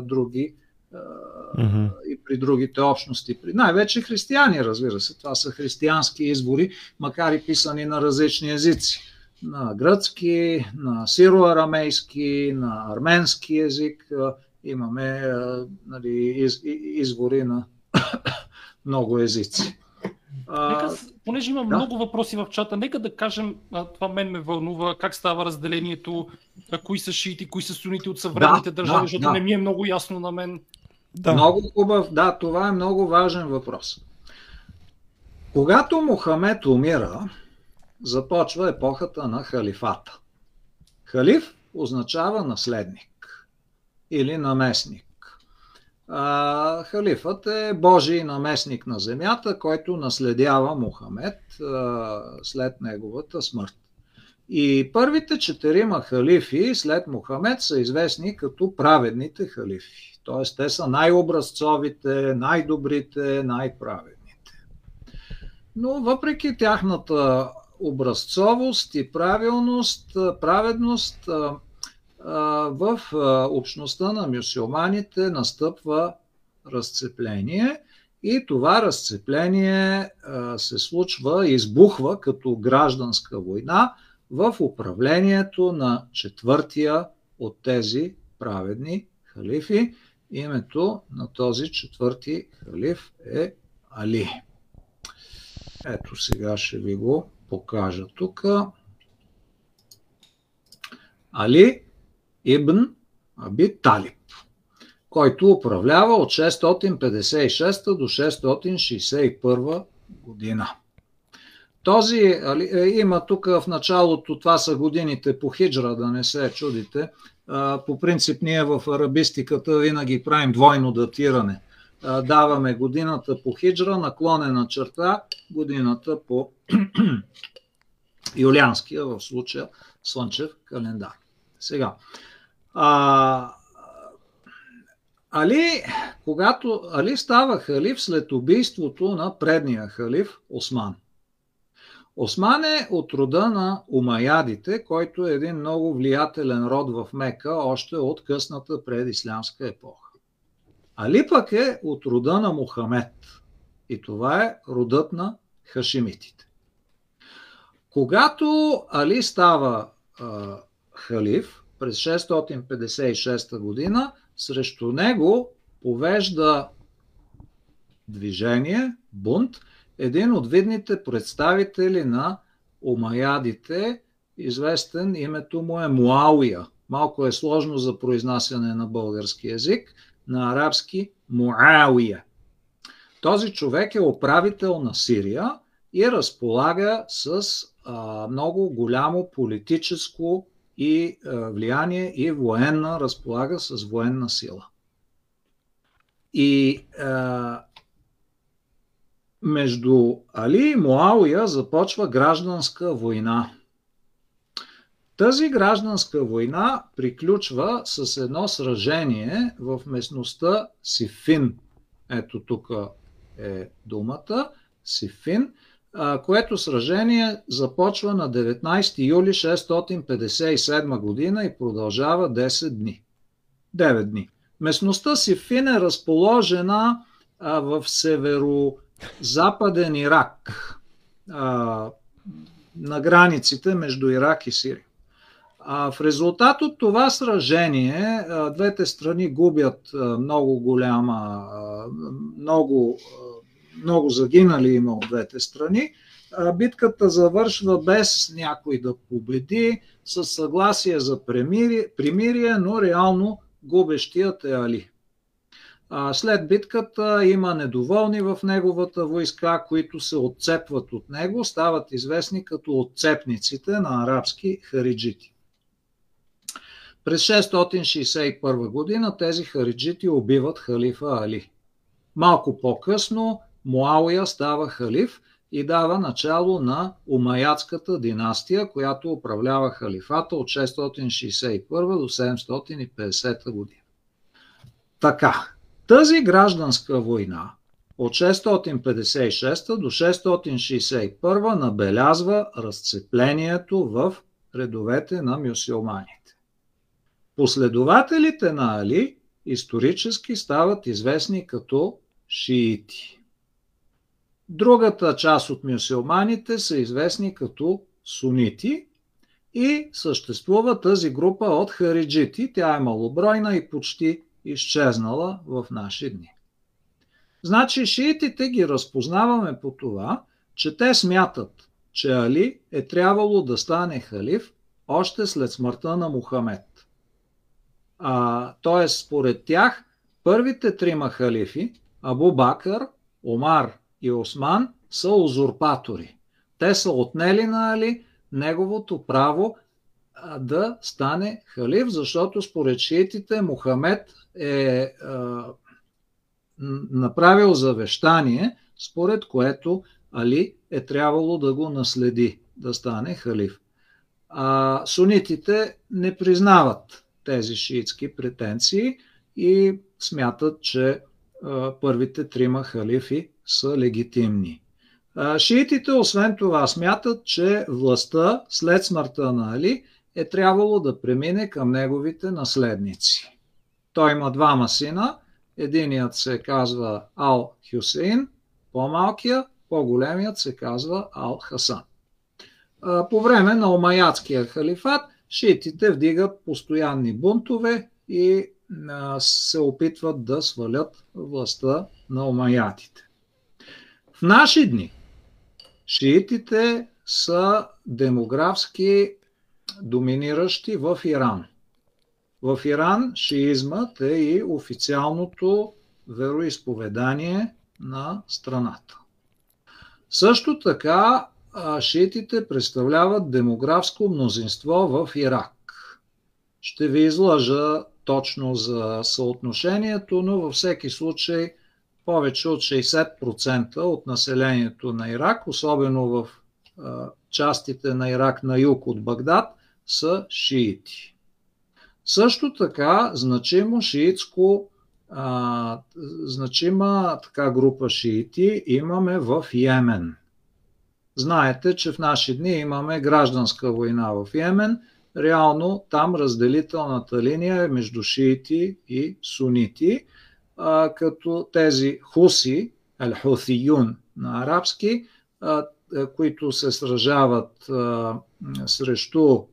[SPEAKER 4] други mm-hmm. и при другите общности. При най-вече християни, разбира се. Това са християнски избори, макар и писани на различни езици. На гръцки, на сироарамейски, на арменски език. Имаме нали, из, извори на много езици.
[SPEAKER 3] Нека, понеже има да? много въпроси в чата, нека да кажем, това мен ме вълнува, как става разделението, кои са шиити, кои са сунити от съвременните да, държави, да, защото да. не ми е много ясно на мен.
[SPEAKER 4] Да. Много хубав, да, това е много важен въпрос. Когато Мохамед умира, започва епохата на халифата. Халиф означава наследник или наместник. А, халифът е Божий наместник на земята, който наследява Мохамед а, след неговата смърт. И първите четирима халифи след Мохамед са известни като праведните халифи. Т.е. те са най-образцовите, най-добрите, най-праведните. но въпреки тяхната образцовост и правилност, праведност, в общността на мюсюлманите настъпва разцепление и това разцепление се случва, избухва като гражданска война в управлението на четвъртия от тези праведни халифи. Името на този четвърти халиф е Али. Ето сега ще ви го покажа тук. Али Ибн Аби Талиб, който управлява от 656 до 661 година. Този е, има тук в началото, това са годините по хиджра, да не се чудите. По принцип ние в арабистиката винаги правим двойно датиране. Даваме годината по хиджра, наклонена черта, годината по юлианския, в случая Слънчев календар. Сега, а, Али, когато Али става халиф след убийството на предния халиф Осман. Осман е от рода на умаядите, който е един много влиятелен род в Мека, още от късната предислямска епоха. Али пък е от рода на Мухамед. И това е родът на хашимитите. Когато Али става а, халиф през 656 година, срещу него повежда движение, бунт, един от видните представители на омаядите, известен името му е Муауия. Малко е сложно за произнасяне на български язик, на арабски Муауия. Този човек е управител на Сирия и разполага с а, много голямо политическо и а, влияние и военна, разполага с военна сила. И а, между Али и Муауия започва гражданска война. Тази гражданска война приключва с едно сражение в местността Сифин. Ето тук е думата Сифин, което сражение започва на 19 юли 657 година и продължава 10 дни. 9 дни. Местността Сифин е разположена в северо-западен Ирак, на границите между Ирак и Сирия. В резултат от това сражение двете страни губят много голяма, много, много загинали има от двете страни. Битката завършва без някой да победи, с съгласие за примирие, но реално губещият е Али. След битката има недоволни в неговата войска, които се отцепват от него, стават известни като отцепниците на арабски хариджити. През 661 година тези хариджити убиват халифа Али. Малко по-късно Муауя става халиф и дава начало на Умаядската династия, която управлява халифата от 661 до 750 година. Така, тази гражданска война от 656 до 661 набелязва разцеплението в редовете на мюсюлманите. Последователите на Али исторически стават известни като шиити. Другата част от мюсюлманите са известни като сунити и съществува тази група от хариджити. Тя е малобройна и почти изчезнала в наши дни. Значи шиитите ги разпознаваме по това, че те смятат, че Али е трябвало да стане халиф още след смъртта на Мухамед. Т.е. според тях първите трима халифи, Абу Бакър, Омар и Осман, са узурпатори. Те са отнели на Али неговото право да стане халиф, защото според шиитите Мухамед е а, направил завещание, според което Али е трябвало да го наследи, да стане халиф. А сунитите не признават тези шиитски претенции и смятат, че а, първите трима халифи са легитимни. Шиитите освен това смятат, че властта след смъртта на Али е трябвало да премине към неговите наследници. Той има двама сина. Единият се казва Ал Хюсейн, по-малкия, по-големият се казва Ал Хасан. По време на Омаятския халифат шиитите вдигат постоянни бунтове и се опитват да свалят властта на омаятите. В наши дни шиитите са демографски доминиращи в Иран. В Иран шиизмът е и официалното вероисповедание на страната. Също така шиитите представляват демографско мнозинство в Ирак. Ще ви излъжа точно за съотношението, но във всеки случай повече от 60% от населението на Ирак, особено в частите на Ирак на юг от Багдад, са шиити. Също така, значимо шиитско, а, значима така група шиити имаме в Йемен. Знаете, че в наши дни имаме гражданска война в Йемен. Реално там разделителната линия е между шиити и сунити, а, като тези хуси, ал-хутиюн на арабски, а, които се сражават а, срещу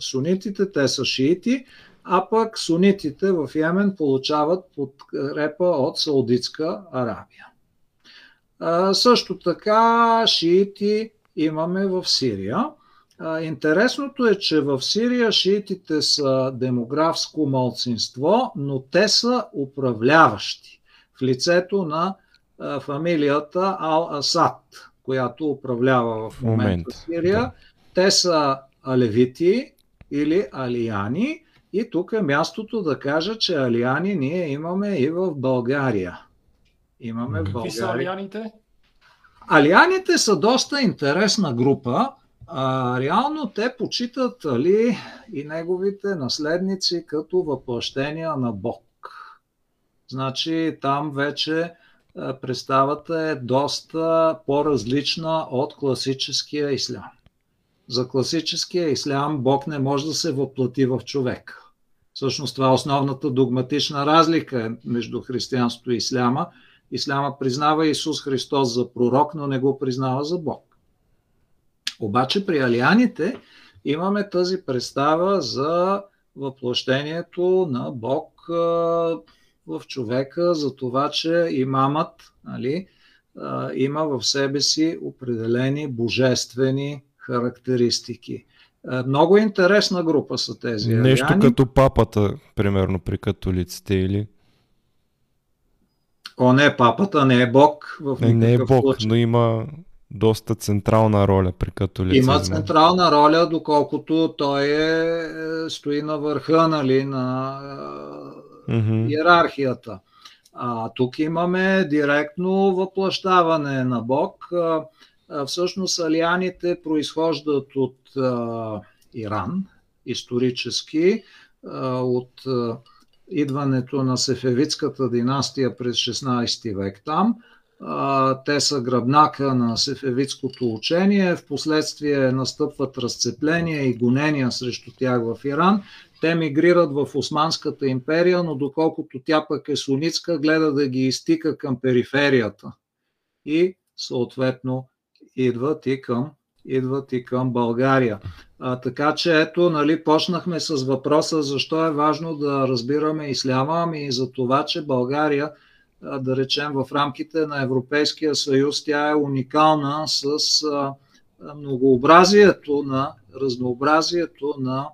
[SPEAKER 4] сунитите, те са шиити, а пък сунитите в Йемен получават подкрепа от Саудитска Арабия. Също така шиити имаме в Сирия. Интересното е, че в Сирия шиитите са демографско малцинство, но те са управляващи в лицето на фамилията Ал-Асад, която управлява в момента Момент. Сирия. Те са алевити или алияни. И тук е мястото да кажа, че алияни ние имаме и в България. Имаме в България. Какви
[SPEAKER 3] са алияните?
[SPEAKER 4] Алияните са доста интересна група. А, реално те почитат Али и неговите наследници като въплъщения на Бог. Значи там вече представата е доста по-различна от класическия ислям. За класическия ислям Бог не може да се въплати в човек. Всъщност това е основната догматична разлика между християнството и исляма. Исляма признава Исус Христос за пророк, но не го признава за Бог. Обаче при алианите имаме тази представа за въплъщението на Бог в човека, за това, че имамът нали, има в себе си определени божествени характеристики. Е, много интересна група са тези.
[SPEAKER 2] Нещо ариани. като папата, примерно при католиците или?
[SPEAKER 4] О, не, папата не е бог. В
[SPEAKER 2] не, не е бог, случай. но има доста централна роля при католицизма.
[SPEAKER 4] Има централна роля, доколкото той е, е стои на върха нали, на mm-hmm. иерархията. А тук имаме директно въплащаване на Бог всъщност алианите произхождат от Иран, исторически, от идването на Сефевицката династия през 16 век там. Те са гръбнака на сефевицкото учение, в последствие настъпват разцепления и гонения срещу тях в Иран. Те мигрират в Османската империя, но доколкото тя пък е сунитска, гледа да ги изтика към периферията. И съответно идват и към, идват и към България. А, така че ето, нали, почнахме с въпроса защо е важно да разбираме исляма, ами и за това, че България, да речем в рамките на Европейския съюз, тя е уникална с многообразието на разнообразието на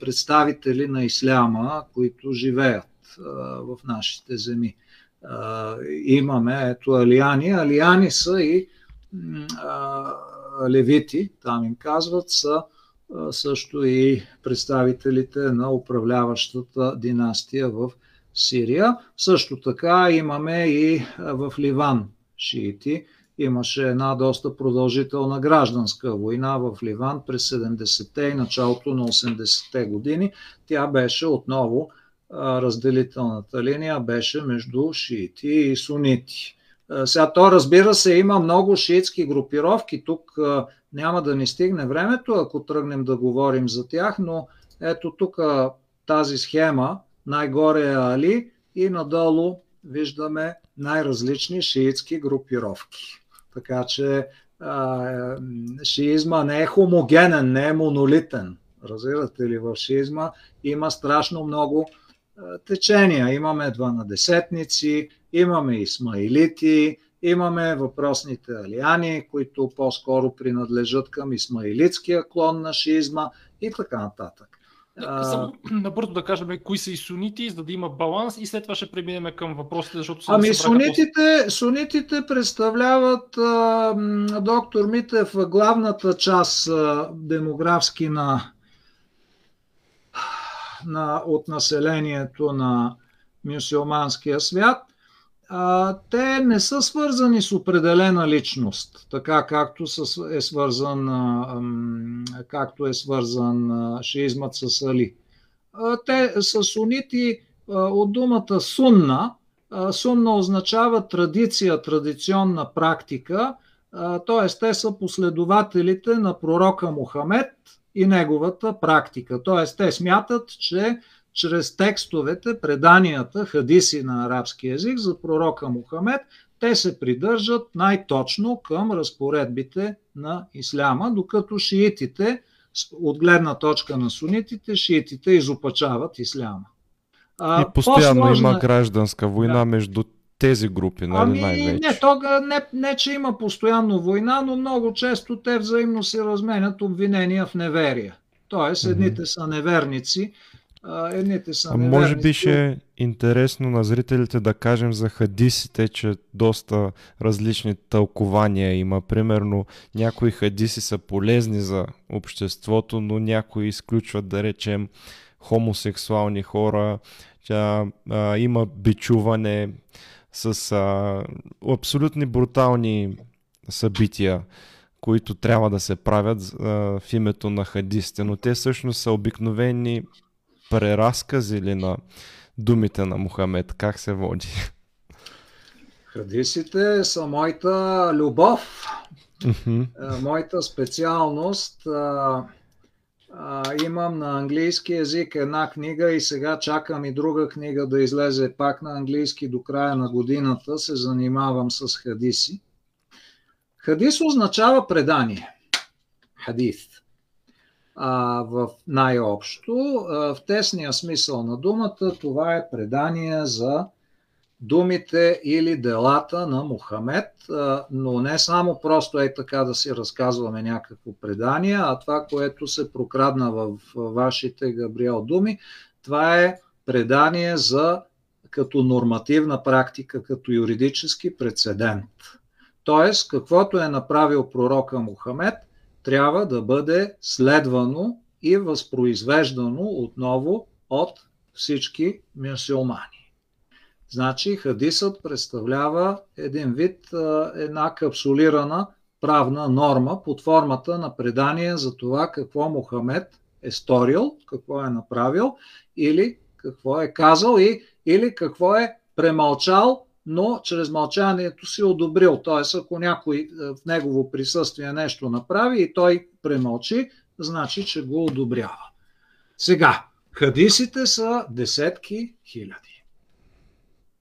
[SPEAKER 4] представители на исляма, които живеят в нашите земи. Имаме ето алияни. Алияни са и левити, там им казват, са също и представителите на управляващата династия в Сирия. Също така имаме и в Ливан шиити. Имаше една доста продължителна гражданска война в Ливан през 70-те и началото на 80-те години. Тя беше отново разделителната линия беше между шиити и сунити Сега то разбира се има много шиитски групировки, тук няма да ни стигне времето, ако тръгнем да говорим за тях, но ето тук тази схема, най-горе е Али и надолу виждаме най-различни шиитски групировки. Така че шиизма не е хомогенен, не е монолитен. Разбирате ли, в шиизма има страшно много течения. Имаме дванадесетници, имаме исмаилити, имаме въпросните алияни, които по-скоро принадлежат към исмаилитския клон на шиизма и така нататък.
[SPEAKER 3] Само набързо да кажем кои са и сунити, за да има баланс и след това ще преминем към въпросите, защото
[SPEAKER 4] са Ами сунитите, сунитите представляват а, доктор Митев главната част а, демографски на, на, от населението на мюсюлманския свят а, те не са свързани с определена личност, така както е свързан, а, както е свързан а, шиизмът с Али. А, те са сунити а, от думата сунна. А, сунна означава традиция, традиционна практика, т.е. те са последователите на пророка Мухамед и неговата практика. Т.е. те смятат, че чрез текстовете, преданията, хадиси на арабски язик за пророка Мухамед, те се придържат най-точно към разпоредбите на исляма, докато шиитите, от гледна точка на сунитите, шиитите изопачават исляма.
[SPEAKER 2] А, и постоянно по-сложна... има гражданска война да. между тези групи, нали
[SPEAKER 4] ами, най-вече? Не, тога, не, не, че има постоянно война, но много често те взаимно се разменят обвинения в неверие. Тоест, едните mm-hmm. са неверници, едните са
[SPEAKER 2] а може би ще е интересно на зрителите да кажем за хадисите, че доста различни тълкования има. Примерно някои хадиси са полезни за обществото, но някои изключват, да речем, хомосексуални хора, а, а, има бичуване с а, абсолютни брутални събития които трябва да се правят а, в името на хадисите, но те всъщност са обикновени преразкази ли на думите на Мухамед? Как се води?
[SPEAKER 4] Хадисите са моята любов, моята специалност. имам на английски язик една книга и сега чакам и друга книга да излезе пак на английски до края на годината. Се занимавам с хадиси. Хадис означава предание. Хадис а, в най-общо. в тесния смисъл на думата това е предание за думите или делата на Мухамед, но не само просто е така да си разказваме някакво предание, а това, което се прокрадна в вашите Габриел думи, това е предание за като нормативна практика, като юридически прецедент. Тоест, каквото е направил пророка Мухамед, трябва да бъде следвано и възпроизвеждано отново от всички мюсюлмани. Значи хадисът представлява един вид, една капсулирана правна норма под формата на предание за това какво Мухамед е сторил, какво е направил или какво е казал и, или какво е премълчал но чрез мълчанието си одобрил. Т.е. ако някой е, в негово присъствие нещо направи и той премълчи, значи, че го одобрява. Сега, хадисите са десетки хиляди.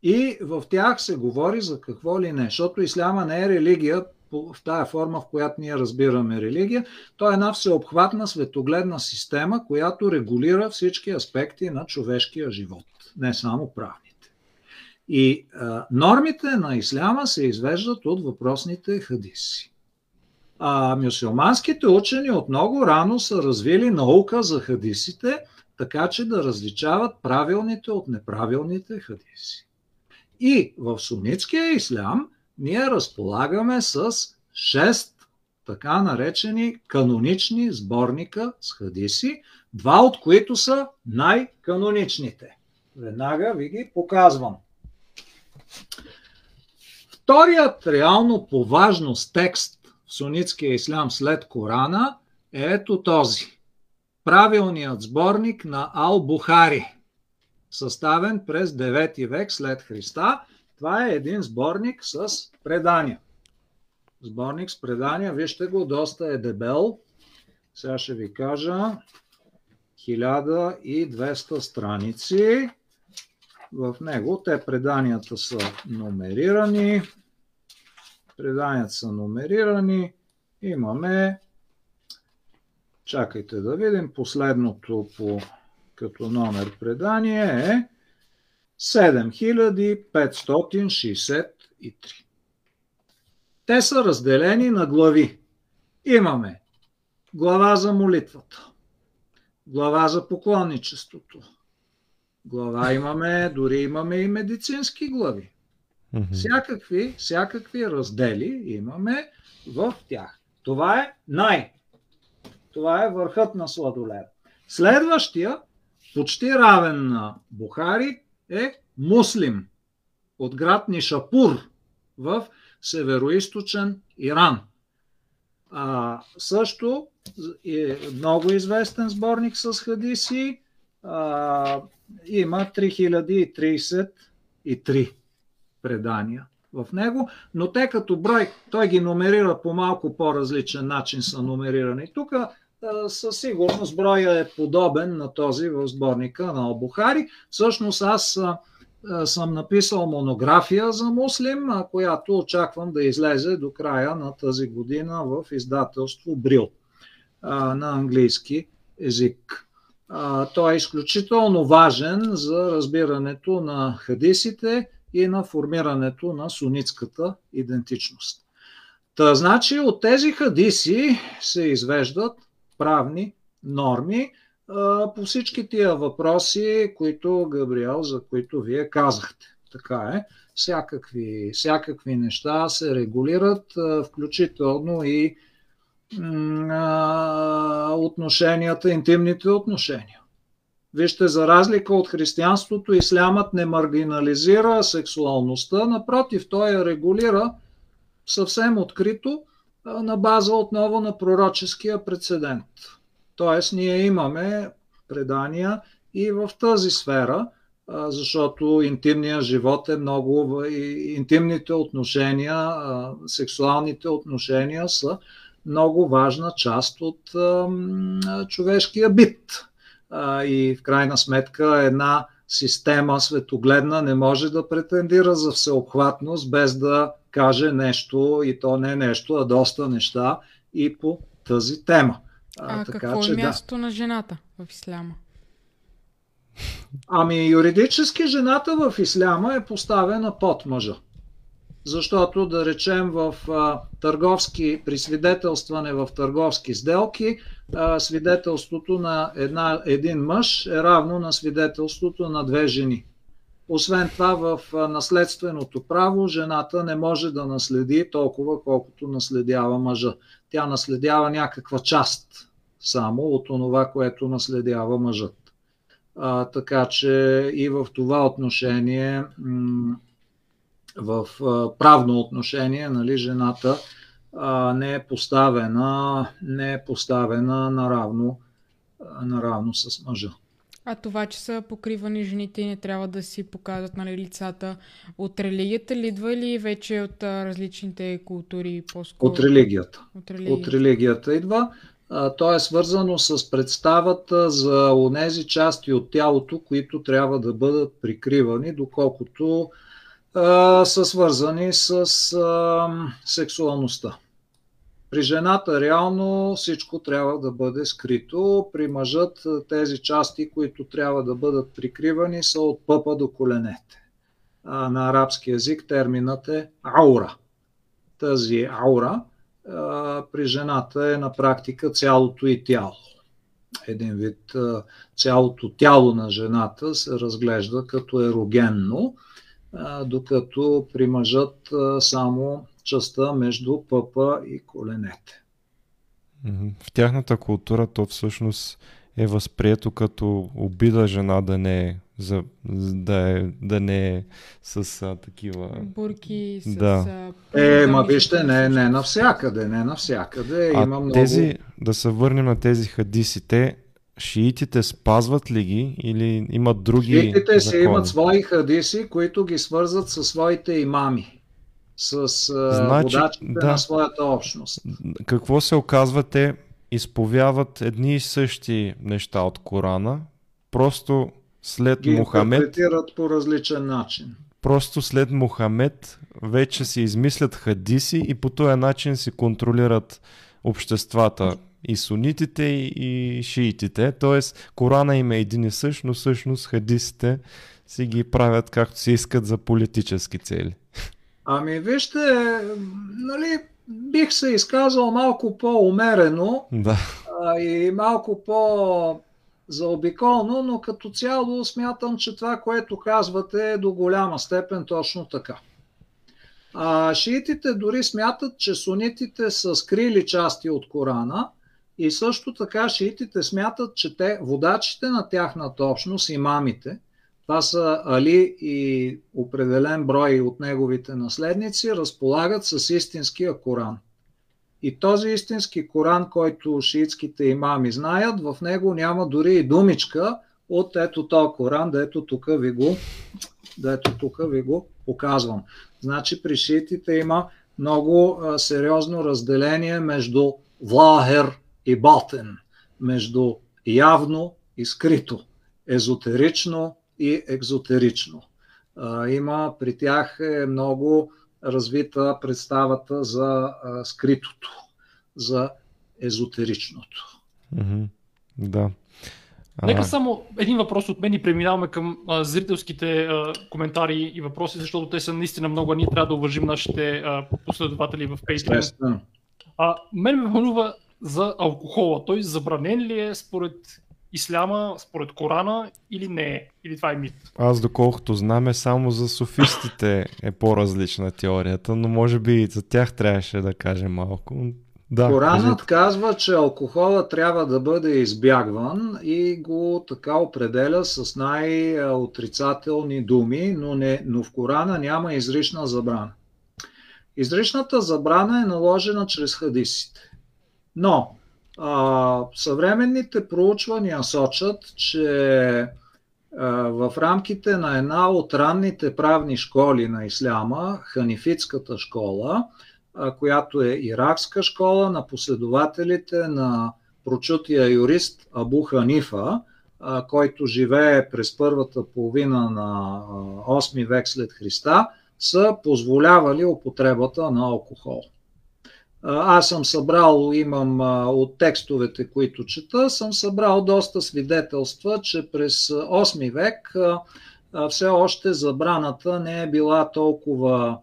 [SPEAKER 4] И в тях се говори за какво ли не, защото исляма не е религия в тая форма, в която ние разбираме религия. То е една всеобхватна светогледна система, която регулира всички аспекти на човешкия живот, не само правни. И а, нормите на исляма се извеждат от въпросните хадиси. А мюсюлманските учени от много рано са развили наука за хадисите, така че да различават правилните от неправилните хадиси. И в сунитския ислям ние разполагаме с 6 така наречени канонични сборника с хадиси, два от които са най-каноничните. Веднага ви ги показвам. Вторият реално по важност текст в сунитския ислям след Корана е ето този. Правилният сборник на Ал-Бухари, съставен през 9 век след Христа Това е един сборник с предания. Сборник с предания, вижте го, доста е дебел. Сега ще ви кажа 1200 страници. В него те преданията са номерирани. Преданията са номерирани. Имаме Чакайте да видим. Последното по, като номер предание е 7563. Те са разделени на глави. Имаме глава за молитвата, глава за поклонничеството, глава имаме, дори имаме и медицински глави. Всякакви, всякакви раздели имаме в тях. Това е най. Това е върхът на сладолер. Следващия, почти равен на Бухари, е муслим от град Нишапур в североисточен Иран. А, също е много известен сборник с хадиси. Има 3033 предания в него, но те като брой, той ги номерира по малко по-различен начин са номерирани. Тук със сигурност броя е подобен на този в сборника на Албухари. Всъщност аз съм написал монография за муслим, която очаквам да излезе до края на тази година в издателство Брил на английски език. Той е изключително важен за разбирането на хадисите и на формирането на сунитската идентичност. Та, значи от тези хадиси се извеждат правни норми по всички тия въпроси, които Габриел, за които вие казахте. Така е. Всякакви, всякакви неща се регулират, включително и отношенията, интимните отношения. Вижте, за разлика от християнството, ислямът не маргинализира сексуалността, напротив, той я регулира съвсем открито на база отново на пророческия прецедент. Тоест, ние имаме предания и в тази сфера, защото интимният живот е много, интимните отношения, сексуалните отношения са много важна част от човешкия бит. И в крайна сметка една система светогледна не може да претендира за всеобхватност без да каже нещо и то не нещо, а доста неща и по тази тема.
[SPEAKER 1] А, а така, какво е мястото да. на жената в исляма?
[SPEAKER 4] Ами юридически жената в исляма е поставена под мъжа. Защото, да речем, в търговски, при свидетелстване в търговски сделки, свидетелството на една, един мъж е равно на свидетелството на две жени. Освен това, в наследственото право жената не може да наследи толкова, колкото наследява мъжа. Тя наследява някаква част само от това, което наследява мъжът. А, така че и в това отношение, в правно отношение, нали, жената не е поставена, не е поставена наравно, наравно с мъжа.
[SPEAKER 1] А това, че са покривани жените и не трябва да си показват нали, лицата от религията ли идва или вече от различните култури
[SPEAKER 4] по-скоро? От религията. От религията, от религията идва. То е свързано с представата за онези части от тялото, които трябва да бъдат прикривани, доколкото а, са свързани с а, сексуалността. При жената реално всичко трябва да бъде скрито. При мъжът тези части, които трябва да бъдат прикривани, са от пъпа до коленете. А, на арабски язик терминът е аура. Тази аура а, при жената е на практика цялото и тяло. Един вид цялото тяло на жената се разглежда като ерогенно, докато при мъжът само частта между пъпа и коленете.
[SPEAKER 2] В тяхната култура то всъщност е възприето като обида жена да не е, за, да, е, да не е с а, такива...
[SPEAKER 1] Бурки, с...
[SPEAKER 2] Да.
[SPEAKER 4] А, е, ма вижте, не, не навсякъде, не навсякъде.
[SPEAKER 2] А
[SPEAKER 4] Има много...
[SPEAKER 2] тези, да се върнем на тези хадисите, шиитите спазват ли ги или имат други
[SPEAKER 4] Шиитите си
[SPEAKER 2] закони?
[SPEAKER 4] имат свои хадиси, които ги свързват със своите имами, с
[SPEAKER 2] Значи,
[SPEAKER 4] водачите
[SPEAKER 2] да.
[SPEAKER 4] на своята общност.
[SPEAKER 2] Какво се оказва? Те изповяват едни и същи неща от Корана, просто след
[SPEAKER 4] Ги
[SPEAKER 2] Мухамед,
[SPEAKER 4] по различен начин.
[SPEAKER 2] просто след Мухамед вече си измислят хадиси и по този начин си контролират обществата и сунитите и, шиитите. Тоест Корана им е един и същ, но всъщност хадисите си ги правят както си искат за политически цели.
[SPEAKER 4] Ами вижте, нали, бих се изказал малко по-умерено
[SPEAKER 2] Да.
[SPEAKER 4] а, и малко по заобиколно, но като цяло смятам, че това, което казвате е до голяма степен точно така. А, шиитите дори смятат, че сунитите са скрили части от Корана и също така шиитите смятат, че те, водачите на тяхната общност, имамите, това са Али и определен брой от неговите наследници, разполагат с истинския Коран. И този истински Коран, който шиитските имами знаят, в него няма дори и думичка от ето този Коран, да ето тук ви го, да ето тук ви го показвам. Значи при шиитите има много сериозно разделение между влахер и батен, между явно и скрито, езотерично и екзотерично. Има при тях е много развита представата за скритото, за езотеричното.
[SPEAKER 2] Да.
[SPEAKER 3] Нека само един въпрос от мен и преминаваме към а, зрителските а, коментари и въпроси, защото те са наистина много, а ние трябва да уважим нашите а, последователи в Patreon. А, мен ме вълнува за алкохола. Той забранен ли е според исляма, според Корана или не е? Или това е мит?
[SPEAKER 2] Аз доколкото знам е само за софистите е по-различна теорията, но може би и за тях трябваше да кажем малко. Да,
[SPEAKER 4] Коранът
[SPEAKER 2] кажете.
[SPEAKER 4] казва, че алкохола трябва да бъде избягван и го така определя с най-отрицателни думи, но, не, но в Корана няма изрична забрана. Изричната забрана е наложена чрез хадисите. Но а, съвременните проучвания сочат, че в рамките на една от ранните правни школи на исляма, ханифитската школа, която е иракска школа на последователите на прочутия юрист Абу Ханифа, който живее през първата половина на а, 8 век след Христа, са позволявали употребата на алкохол. Аз съм събрал, имам от текстовете, които чета, съм събрал доста свидетелства, че през 8 век все още забраната не е била толкова,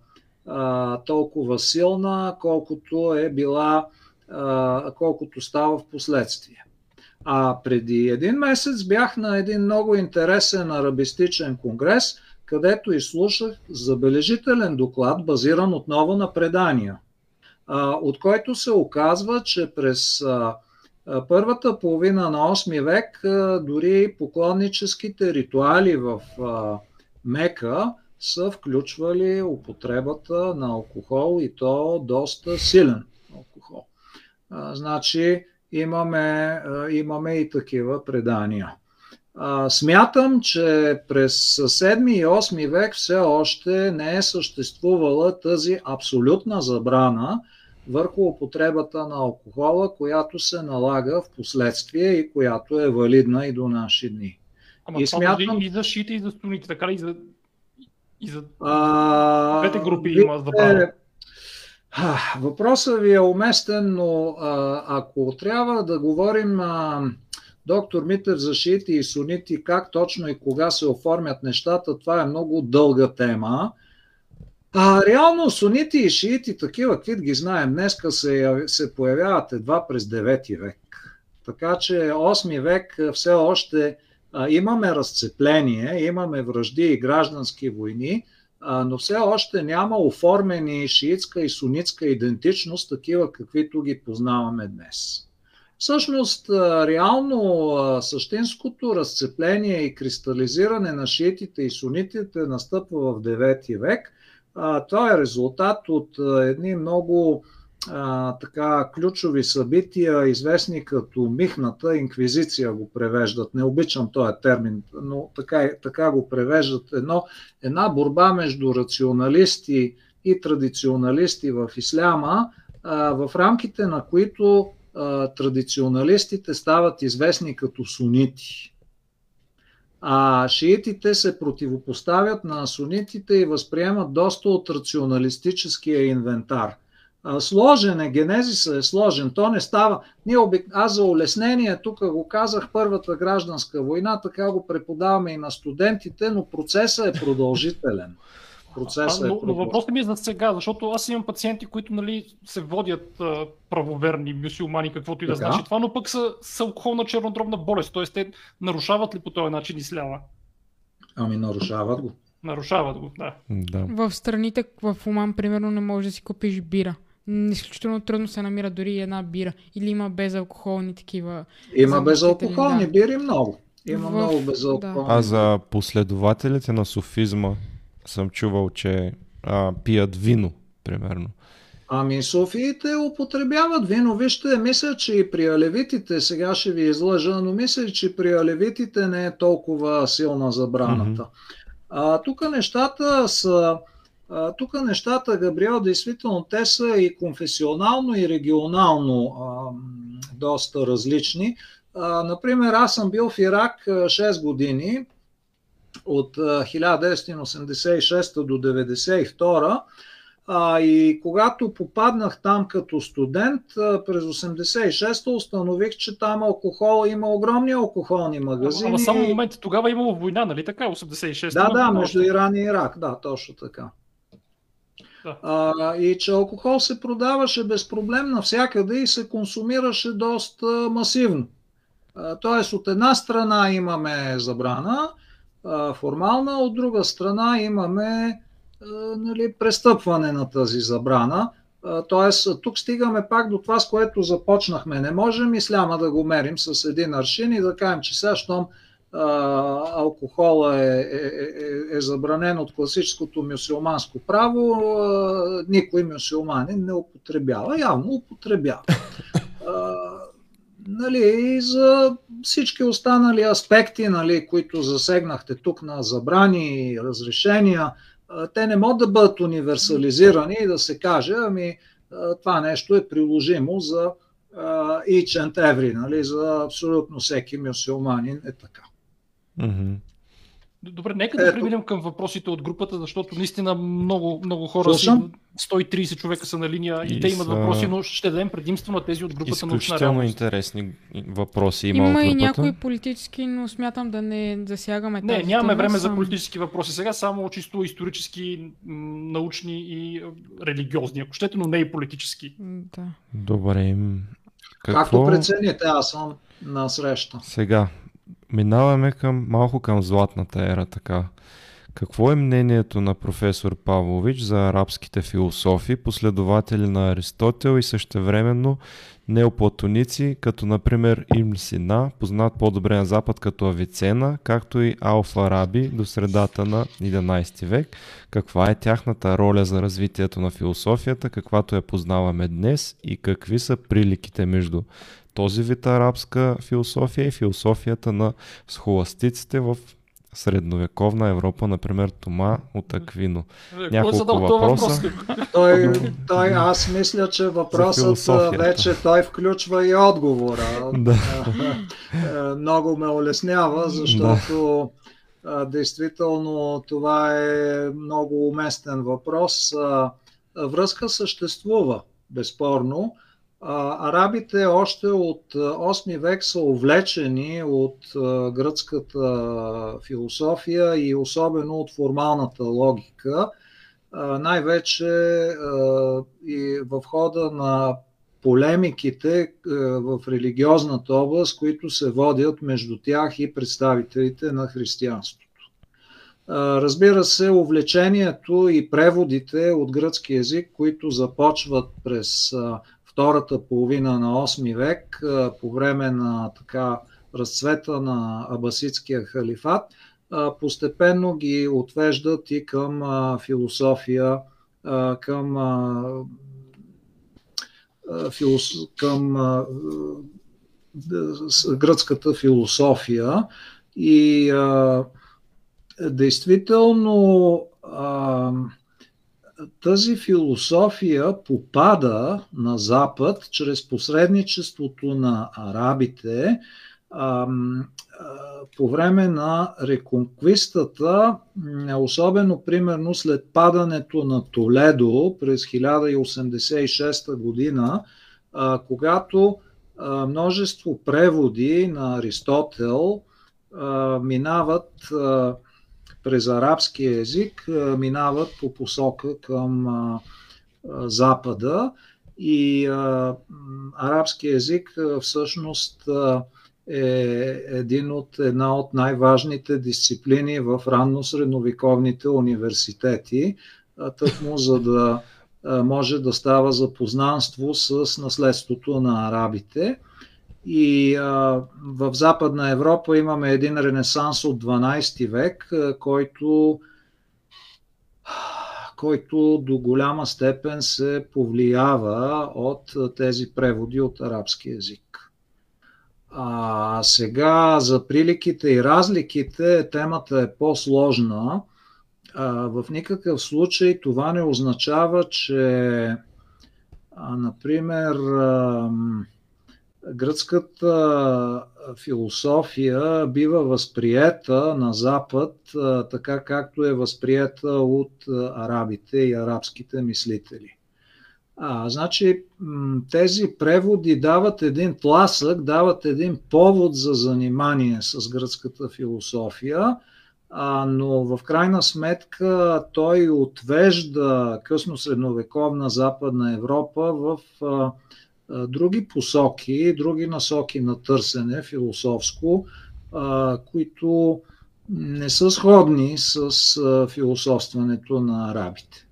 [SPEAKER 4] толкова силна, колкото е била, колкото става в последствие. А преди един месец бях на един много интересен арабистичен конгрес, където изслушах забележителен доклад, базиран отново на предания, от който се оказва, че през първата половина на 8 век дори поклонническите ритуали в Мека са включвали употребата на алкохол и то доста силен алкохол. Значи имаме, имаме и такива предания. Смятам, че през 7 и 8 век все още не е съществувала тази абсолютна забрана върху употребата на алкохола, която се налага в последствие и която е валидна и до наши дни.
[SPEAKER 3] Ама
[SPEAKER 4] И смятам-
[SPEAKER 3] и за шиите, и за суните, така ли и за, и за
[SPEAKER 4] А,
[SPEAKER 3] двете групи
[SPEAKER 4] вие-
[SPEAKER 3] има забрана.
[SPEAKER 4] А, Въпросът ви е уместен, но а, ако трябва да говорим, а, доктор Митев, за шиити и сунити, как точно и кога се оформят нещата, това е много дълга тема. А, реално сунити и шиити, такива, каквито ги знаем днеска, се, се появяват едва през 9 век. Така че 8 век все още а, имаме разцепление, имаме връжди и граждански войни, а, но все още няма оформени шиитска и сунитска идентичност, такива каквито ги познаваме днес. Всъщност, реално същинското разцепление и кристализиране на шиитите и сунитите настъпва в 9 век. А, Това е резултат от едни много а, така ключови събития, известни като Михната инквизиция го превеждат. Не обичам този термин, но така, така го превеждат. Едно, една борба между рационалисти и традиционалисти в исляма, а, в рамките на които а, традиционалистите стават известни като сунити. А шиитите се противопоставят на сунитите и възприемат доста от рационалистическия инвентар – Сложен е, генезиса е сложен, то не става. Ние обик... Аз за улеснение, тук го казах, първата гражданска война, така го преподаваме и на студентите, но процесът е продължителен.
[SPEAKER 3] Процесът а, но, е но въпросът ми е за сега, защото аз имам пациенти, които нали, се водят а, правоверни мюсюлмани, каквото и да значи това, но пък са с алкохолна чернодробна болест, т.е. те нарушават ли по този начин исляма?
[SPEAKER 4] Ами нарушават го.
[SPEAKER 3] Нарушават го, да.
[SPEAKER 2] да.
[SPEAKER 1] В страните, в Оман, примерно, не можеш да си купиш бира изключително трудно се намира дори една бира. Или има безалкохолни такива.
[SPEAKER 4] Има безалкохолни да. бири много. Има в... много безалкохолни.
[SPEAKER 2] Да. А за последователите на софизма съм чувал, че а, пият вино, примерно.
[SPEAKER 4] Ами Софиите употребяват вино. Вижте, мисля, че и при алевитите, сега ще ви излъжа, но мисля, че при алевитите не е толкова силна забраната. Mm-hmm. А, тук нещата са тук нещата, Габриел, действително те са и конфесионално, и регионално а, доста различни. А, например, аз съм бил в Ирак 6 години, от 1986 до 1992 а, и когато попаднах там като студент през 86-та установих, че там алкохол има огромни алкохолни магазини. Ама
[SPEAKER 3] само в момента тогава имало война, нали така? 86-та?
[SPEAKER 4] Да, да, между Иран и Ирак, да, точно така. А, и че алкохол се продаваше без проблем навсякъде и се консумираше доста масивно. Тоест от една страна имаме забрана формална, от друга страна имаме нали, престъпване на тази забрана. Тоест, тук стигаме пак до това, с което започнахме. Не можем исляма да го мерим с един аршин и да кажем, че сега, щом алкохола е, е, е, е забранен от класическото мюсюлманско право, никой мюсюлманин не употребява. Явно употребява. Нали, и за всички останали аспекти, нали, които засегнахте тук на забрани разрешения, те не могат да бъдат универсализирани и да се каже, ами това нещо е приложимо за each and every, нали, за абсолютно всеки мюсюлманин е така.
[SPEAKER 2] Mm-hmm.
[SPEAKER 3] Добре, нека да преминем към въпросите от групата, защото наистина много, много хора си, 130 човека са на линия и, и те имат са... въпроси, но ще дадем предимство на тези от групата
[SPEAKER 2] на Изключително интересни въпроси има,
[SPEAKER 1] има
[SPEAKER 2] от
[SPEAKER 1] и някои политически, но смятам да не засягаме
[SPEAKER 3] Не, тази нямаме време съм... за политически въпроси. Сега само чисто исторически, научни и религиозни, ако щете, но не и политически.
[SPEAKER 1] Да.
[SPEAKER 2] Добре.
[SPEAKER 4] Какво... Както прецените, аз съм на среща.
[SPEAKER 2] Сега, Минаваме към, малко към златната ера, така. Какво е мнението на професор Павлович за арабските философи, последователи на Аристотел и същевременно неоплатоници, като например Ибн Сина, познат по-добре на Запад като Авицена, както и Алфа Раби до средата на 11 век? Каква е тяхната роля за развитието на философията, каквато я познаваме днес и какви са приликите между този вид арабска философия и философията на схоластиците в средновековна Европа, например Тома от Аквино. Няколко въпроса.
[SPEAKER 4] Той, той, аз мисля, че въпросът вече той включва и отговора.
[SPEAKER 2] Да.
[SPEAKER 4] Много ме улеснява, защото да. действително това е много уместен въпрос. Връзка съществува, безспорно арабите още от 8 век са увлечени от гръцката философия и особено от формалната логика, най-вече и в хода на полемиките в религиозната област, които се водят между тях и представителите на християнството. Разбира се, увлечението и преводите от гръцки язик, които започват през втората половина на 8 век, по време на така разцвета на абасидския халифат, постепенно ги отвеждат и към философия, към към гръцката философия. И действително тази философия попада на Запад чрез посредничеството на арабите по време на реконквистата, особено примерно след падането на Толедо през 1086 година, когато множество преводи на Аристотел минават през арабски език, минават по посока към Запада и арабски език всъщност е един от, една от най-важните дисциплини в ранно-средновековните университети, тъкмо за да може да става запознанство с наследството на арабите. И а, в Западна Европа имаме един ренесанс от 12 век, който, който до голяма степен се повлиява от тези преводи от арабски язик. А сега за приликите и разликите темата е по-сложна. А, в никакъв случай това не означава, че, а, например, а, гръцката философия бива възприета на Запад така както е възприета от арабите и арабските мислители. А, значи тези преводи дават един тласък, дават един повод за занимание с гръцката философия, а, но в крайна сметка той отвежда късно средновековна Западна Европа в а, други посоки, други насоки на търсене философско, които не са сходни с философстването на арабите.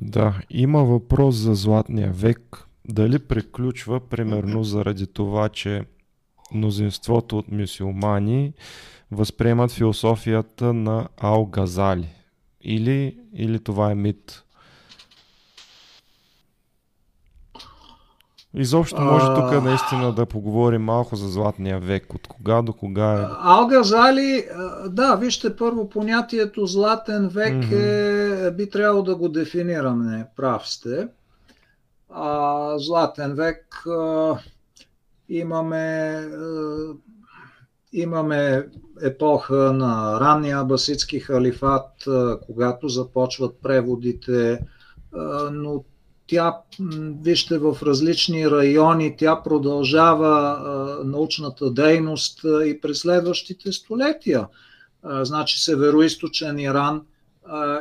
[SPEAKER 2] Да, има въпрос за Златния век. Дали приключва, примерно, заради това, че мнозинството от мюсюлмани възприемат философията на Ал Газали? Или, или това е мит? Изобщо може тук наистина да поговорим малко за Златния век. От кога до кога е?
[SPEAKER 4] Алгазали, да, вижте първо понятието Златен век mm-hmm. е, би трябвало да го дефинираме, прав сте. А, златен век а, имаме, а, имаме епоха на ранния абасидски халифат, а, когато започват преводите, а, но тя, вижте, в различни райони, тя продължава научната дейност и през следващите столетия. Значи Североисточен Иран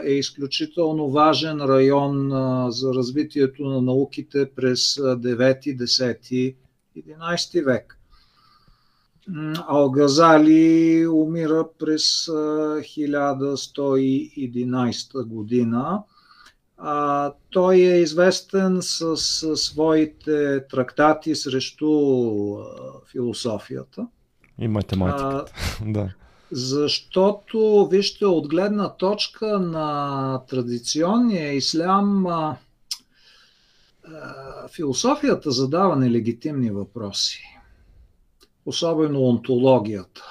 [SPEAKER 4] е изключително важен район за развитието на науките през 9, 10, 11 век. Алгазали умира през 1111 година а, той е известен с, с своите трактати срещу а, философията.
[SPEAKER 2] И математиката. А, да.
[SPEAKER 4] Защото, вижте, от гледна точка на традиционния ислям, а, а, философията задава нелегитимни въпроси. Особено онтологията,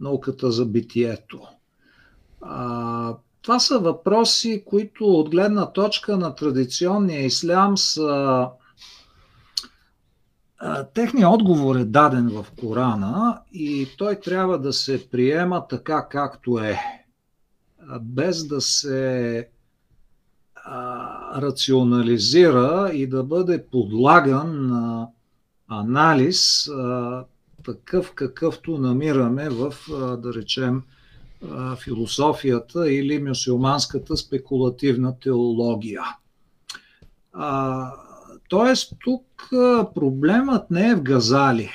[SPEAKER 4] науката за битието. А, това са въпроси, които от гледна точка на традиционния ислям са Техният отговор е даден в Корана и той трябва да се приема така както е, без да се рационализира и да бъде подлаган на анализ такъв какъвто намираме в, да речем, философията или мюсюлманската спекулативна теология. А, тоест, тук проблемът не е в Газали.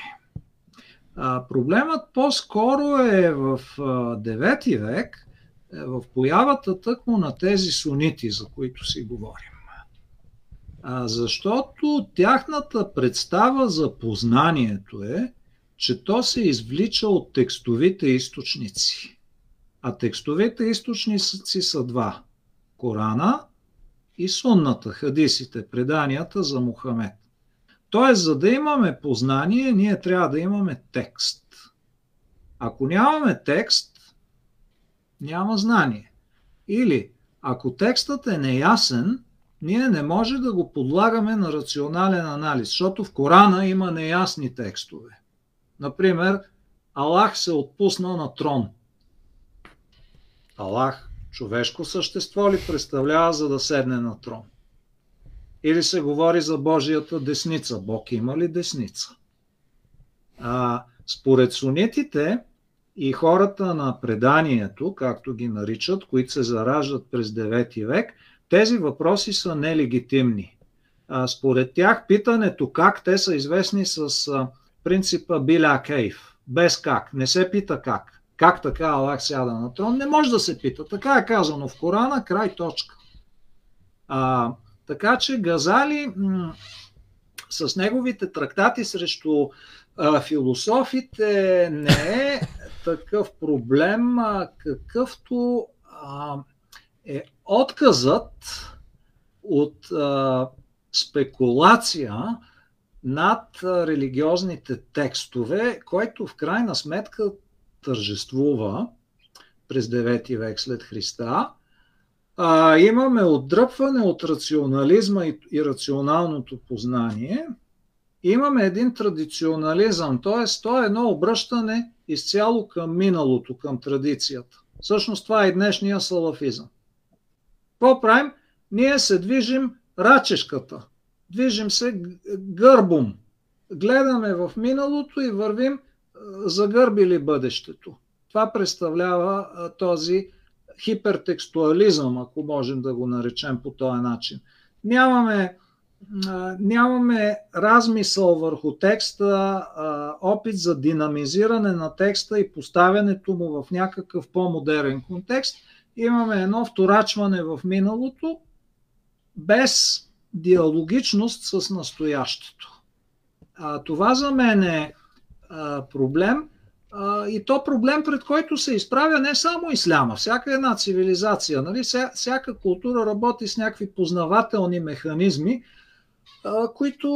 [SPEAKER 4] А, проблемът по-скоро е в 9 век, е в появата тъкмо на тези сунити, за които си говорим. А, защото тяхната представа за познанието е, че то се извлича от текстовите източници. А текстовете източници са два. Корана и сунната, хадисите, преданията за Мухамед. Тоест, за да имаме познание, ние трябва да имаме текст. Ако нямаме текст, няма знание. Или, ако текстът е неясен, ние не може да го подлагаме на рационален анализ, защото в Корана има неясни текстове. Например, Аллах се отпусна на трон. Аллах човешко същество ли представлява за да седне на трон? Или се говори за Божията десница? Бог има ли десница? А, според сунитите и хората на преданието, както ги наричат, които се зараждат през 9 век, тези въпроси са нелегитимни. А, според тях питането как, те са известни с принципа Биля Кейв. Без как. Не се пита как. Как така Аллах сяда на трон? Не може да се пита. Така е казано в Корана, край точка. А, така че Газали м- с неговите трактати срещу а, философите не е такъв проблем, а, какъвто а, е отказът от а, спекулация над религиозните текстове, който в крайна сметка тържествува през 9 век след Христа. А, имаме отдръпване от рационализма и, и рационалното познание. Имаме един традиционализъм, т.е. то е едно обръщане изцяло към миналото, към традицията. Всъщност това е днешния салафизъм. Какво правим? Ние се движим рачешката, движим се гърбом, гледаме в миналото и вървим загърбили бъдещето. Това представлява този хипертекстуализъм, ако можем да го наречем по този начин. Нямаме, нямаме размисъл върху текста, опит за динамизиране на текста и поставянето му в някакъв по-модерен контекст. Имаме едно вторачване в миналото, без диалогичност с настоящето. това за мен е проблем. И то проблем, пред който се изправя не само исляма, всяка една цивилизация, нали? всяка култура работи с някакви познавателни механизми, които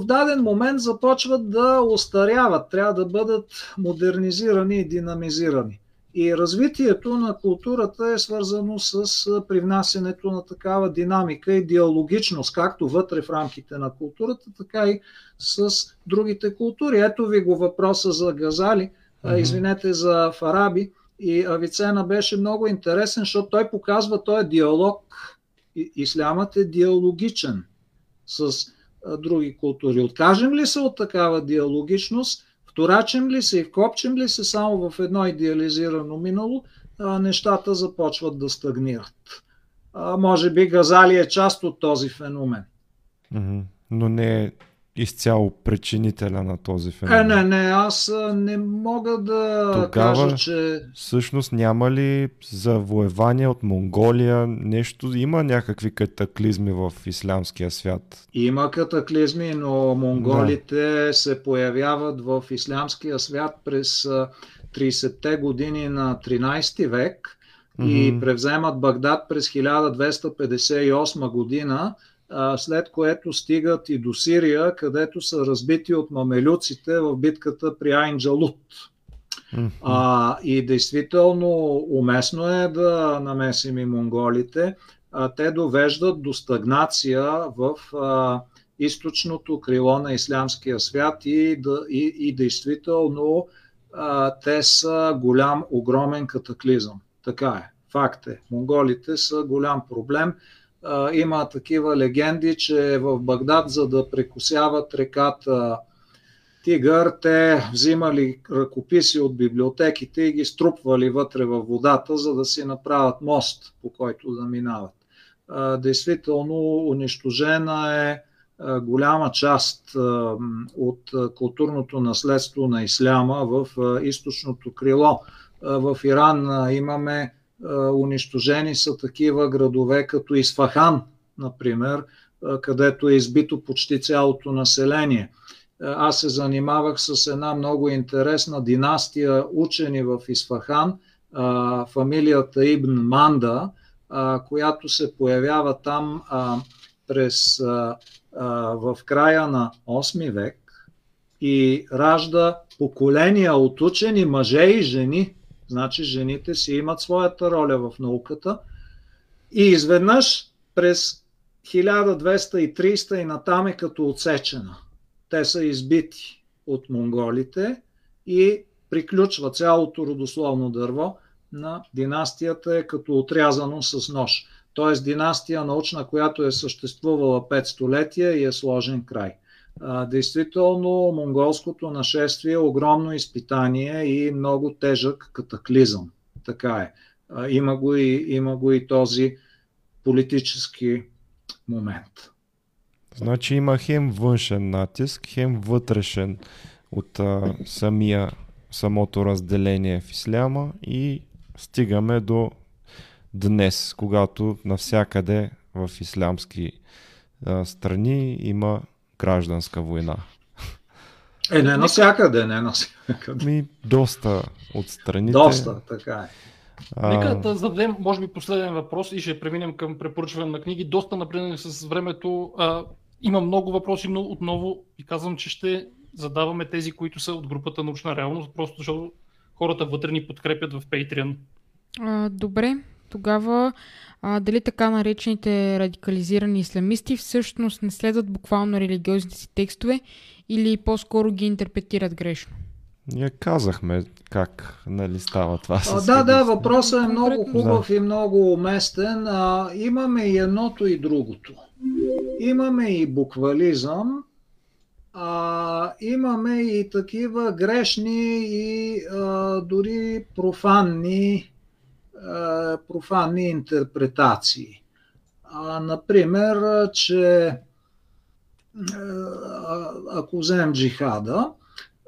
[SPEAKER 4] в даден момент започват да устаряват, трябва да бъдат модернизирани и динамизирани. И развитието на културата е свързано с привнасянето на такава динамика и диалогичност, както вътре в рамките на културата, така и с другите култури. Ето ви го въпроса за Газали, mm-hmm. извинете за Фараби. И Авицена беше много интересен, защото той показва този диалог. Ислямът е диалогичен с други култури. Откажем ли се от такава диалогичност, вторачим ли се и вкопчем ли се само в едно идеализирано минало, нещата започват да стагнират. Може би Газали е част от този феномен.
[SPEAKER 2] Но не е изцяло причинителя на този феномен.
[SPEAKER 4] Е, не, не, аз не мога да Тогава, кажа, че...
[SPEAKER 2] всъщност няма ли завоевания от Монголия, нещо, има някакви катаклизми в ислямския свят?
[SPEAKER 4] Има катаклизми, но монголите да. се появяват в ислямския свят през 30-те години на 13 век mm-hmm. и превземат Багдад през 1258 година след което стигат и до Сирия, където са разбити от мамелюците в битката при Айн Джалут. А, и действително уместно е да намесим и монголите. А, те довеждат до стагнация в а, източното крило на ислямския свят и, да, и, и действително а, те са голям, огромен катаклизъм. Така е. Факт е. Монголите са голям проблем има такива легенди, че в Багдад, за да прекусяват реката Тигър, те взимали ръкописи от библиотеките и ги струпвали вътре във водата, за да си направят мост, по който да минават. Действително унищожена е голяма част от културното наследство на исляма в източното крило. В Иран имаме унищожени са такива градове като Исфахан, например, където е избито почти цялото население. Аз се занимавах с една много интересна династия учени в Исфахан, фамилията Ибн Манда, която се появява там през, в края на 8 век и ражда поколения от учени мъже и жени. Значи жените си имат своята роля в науката. И изведнъж през 1230 и натам е като отсечена. Те са избити от монголите и приключва цялото родословно дърво на династията е като отрязано с нож. Т.е. династия научна, която е съществувала 5 столетия и е сложен край. Действително, монголското нашествие е огромно изпитание и много тежък катаклизъм. Така е. Има го и, има го и този политически момент.
[SPEAKER 2] Значи има хем външен натиск, хем вътрешен от а, самия, самото разделение в исляма и стигаме до днес, когато навсякъде в ислямски а, страни има гражданска война.
[SPEAKER 4] Е, не навсякъде, не навсякъде.
[SPEAKER 2] Ми, доста от страните.
[SPEAKER 4] Доста, така е.
[SPEAKER 3] А... Нека да зададем, може би, последен въпрос и ще преминем към препоръчване на книги. Доста напреднали с времето. А, има много въпроси, но отново ви казвам, че ще задаваме тези, които са от групата научна реалност, просто защото хората вътре ни подкрепят в Patreon.
[SPEAKER 1] А, добре, тогава а, дали така наречените радикализирани исламисти всъщност не следват буквално религиозните си текстове или по-скоро ги интерпретират грешно?
[SPEAKER 2] Ние казахме как нали, става това.
[SPEAKER 4] А, да, да, въпросът е много хубав да. и много уместен. А, имаме и едното и другото. Имаме и буквализъм, а, имаме и такива грешни и а, дори профанни, а, профанни интерпретации. А, например, че а, ако вземем джихада,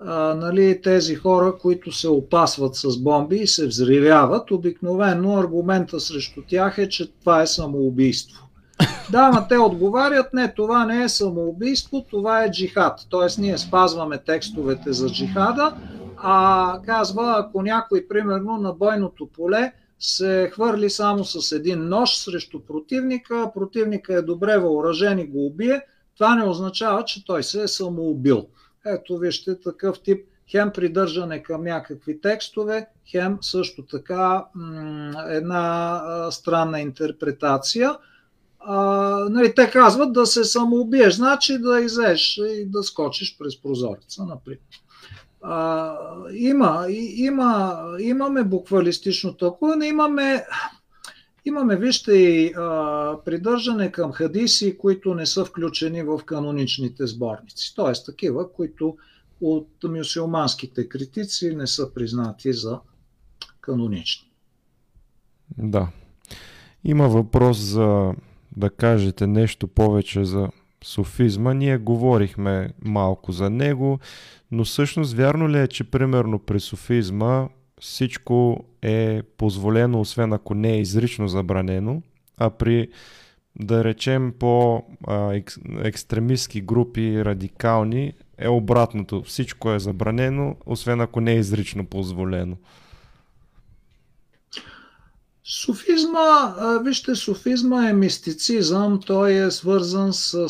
[SPEAKER 4] а, нали, тези хора, които се опасват с бомби и се взривяват, обикновено аргумента срещу тях е, че това е самоубийство. Да, но те отговарят, не, това не е самоубийство, това е джихад. Тоест ние спазваме текстовете за джихада, а казва, ако някой, примерно, на бойното поле се хвърли само с един нож срещу противника, противника е добре въоръжен и го убие, това не означава, че той се е самоубил. Ето вижте такъв тип хем придържане към някакви текстове, хем също така една странна интерпретация. А, нали, те казват да се самоубиеш, значи да излезеш и да скочиш през прозореца, например. А, има, има, имаме буквалистично тълкуване, имаме, имаме, вижте, и а, придържане към хадиси, които не са включени в каноничните сборници. Т.е. такива, които от мюсюлманските критици не са признати за канонични.
[SPEAKER 2] Да. Има въпрос за да кажете нещо повече за софизма. Ние говорихме малко за него, но всъщност вярно ли е, че примерно при софизма всичко е позволено, освен ако не е изрично забранено, а при да речем по екстремистски групи, радикални, е обратното. Всичко е забранено, освен ако не е изрично позволено.
[SPEAKER 4] Софизма, вижте, софизма е мистицизъм, той е свързан с,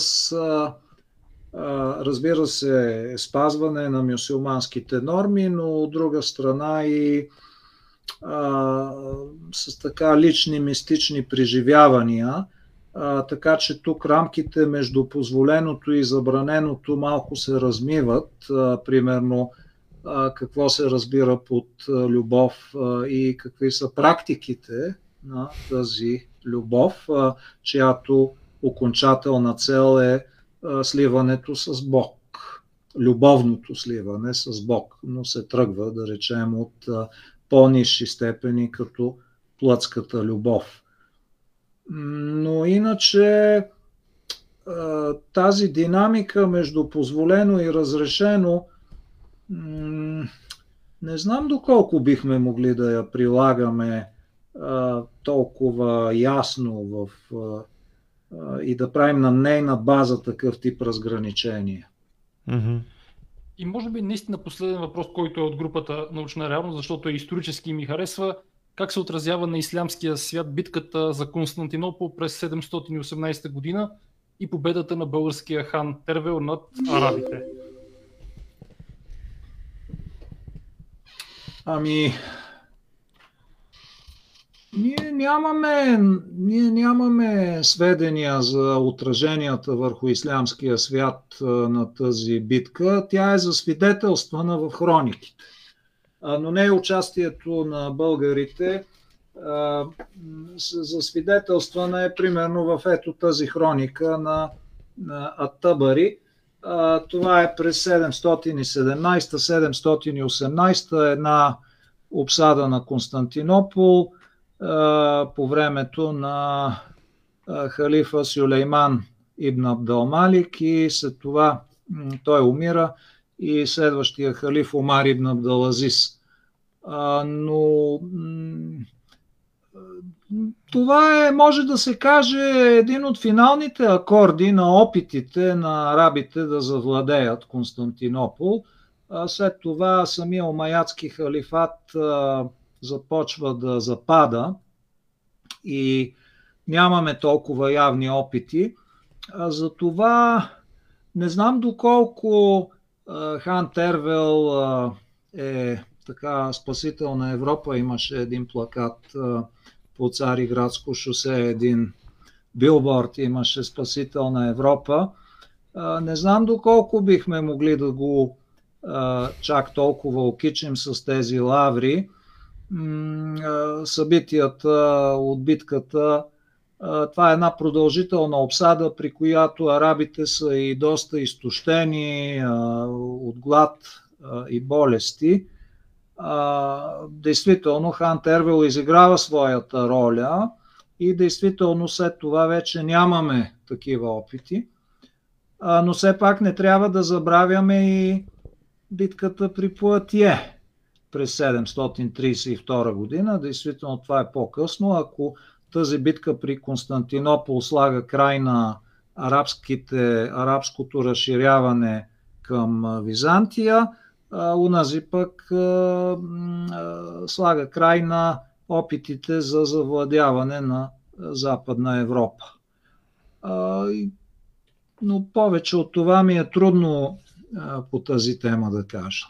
[SPEAKER 4] разбира се, спазване на мюсюлманските норми, но от друга страна и а, с така лични мистични преживявания, а, така че тук рамките между позволеното и забраненото малко се размиват. А, примерно, какво се разбира под любов и какви са практиките на тази любов, чиято окончателна цел е сливането с Бог. Любовното сливане с Бог, но се тръгва, да речем, от по-низши степени, като плътската любов. Но иначе тази динамика между позволено и разрешено – не знам доколко бихме могли да я прилагаме толкова ясно в, и да правим на нейна база такъв тип разграничения.
[SPEAKER 3] Mm-hmm. И може би наистина последен въпрос, който е от групата научна реалност, защото е исторически ми харесва. как се отразява на ислямския свят битката за Константинопол през 718 година и победата на българския хан Тервел над арабите?
[SPEAKER 4] Ами, ние нямаме, ние нямаме сведения за отраженията върху ислямския свят на тази битка. Тя е засвидетелствана в хрониките. Но не е участието на българите. Засвидетелствана е примерно в ето тази хроника на, на Атабари. Това е през 717-718 една обсада на Константинопол по времето на халифа Сюлейман Ибн Абдалмалик и след това той умира и следващия халиф Омар Ибн Абдалазис. Но това е, може да се каже, един от финалните акорди на опитите на арабите да завладеят Константинопол. След това самия омаятски халифат започва да запада и нямаме толкова явни опити. Затова не знам доколко хан Тервел е така спасител на Европа. Имаше един плакат по Цариградско шосе, един билборд имаше спасител на Европа. Не знам доколко бихме могли да го чак толкова окичим с тези лаври събитията от битката. Това е една продължителна обсада, при която арабите са и доста изтощени от глад и болести. Действително хан Тервел изиграва своята роля и действително след това вече нямаме такива опити. Но все пак не трябва да забравяме и битката при Платие през 732 година. Действително това е по-късно. Ако тази битка при Константинопол слага край на арабските, арабското разширяване към Византия, унази пък слага край на опитите за завладяване на Западна Европа. Но повече от това ми е трудно по тази тема да кажа.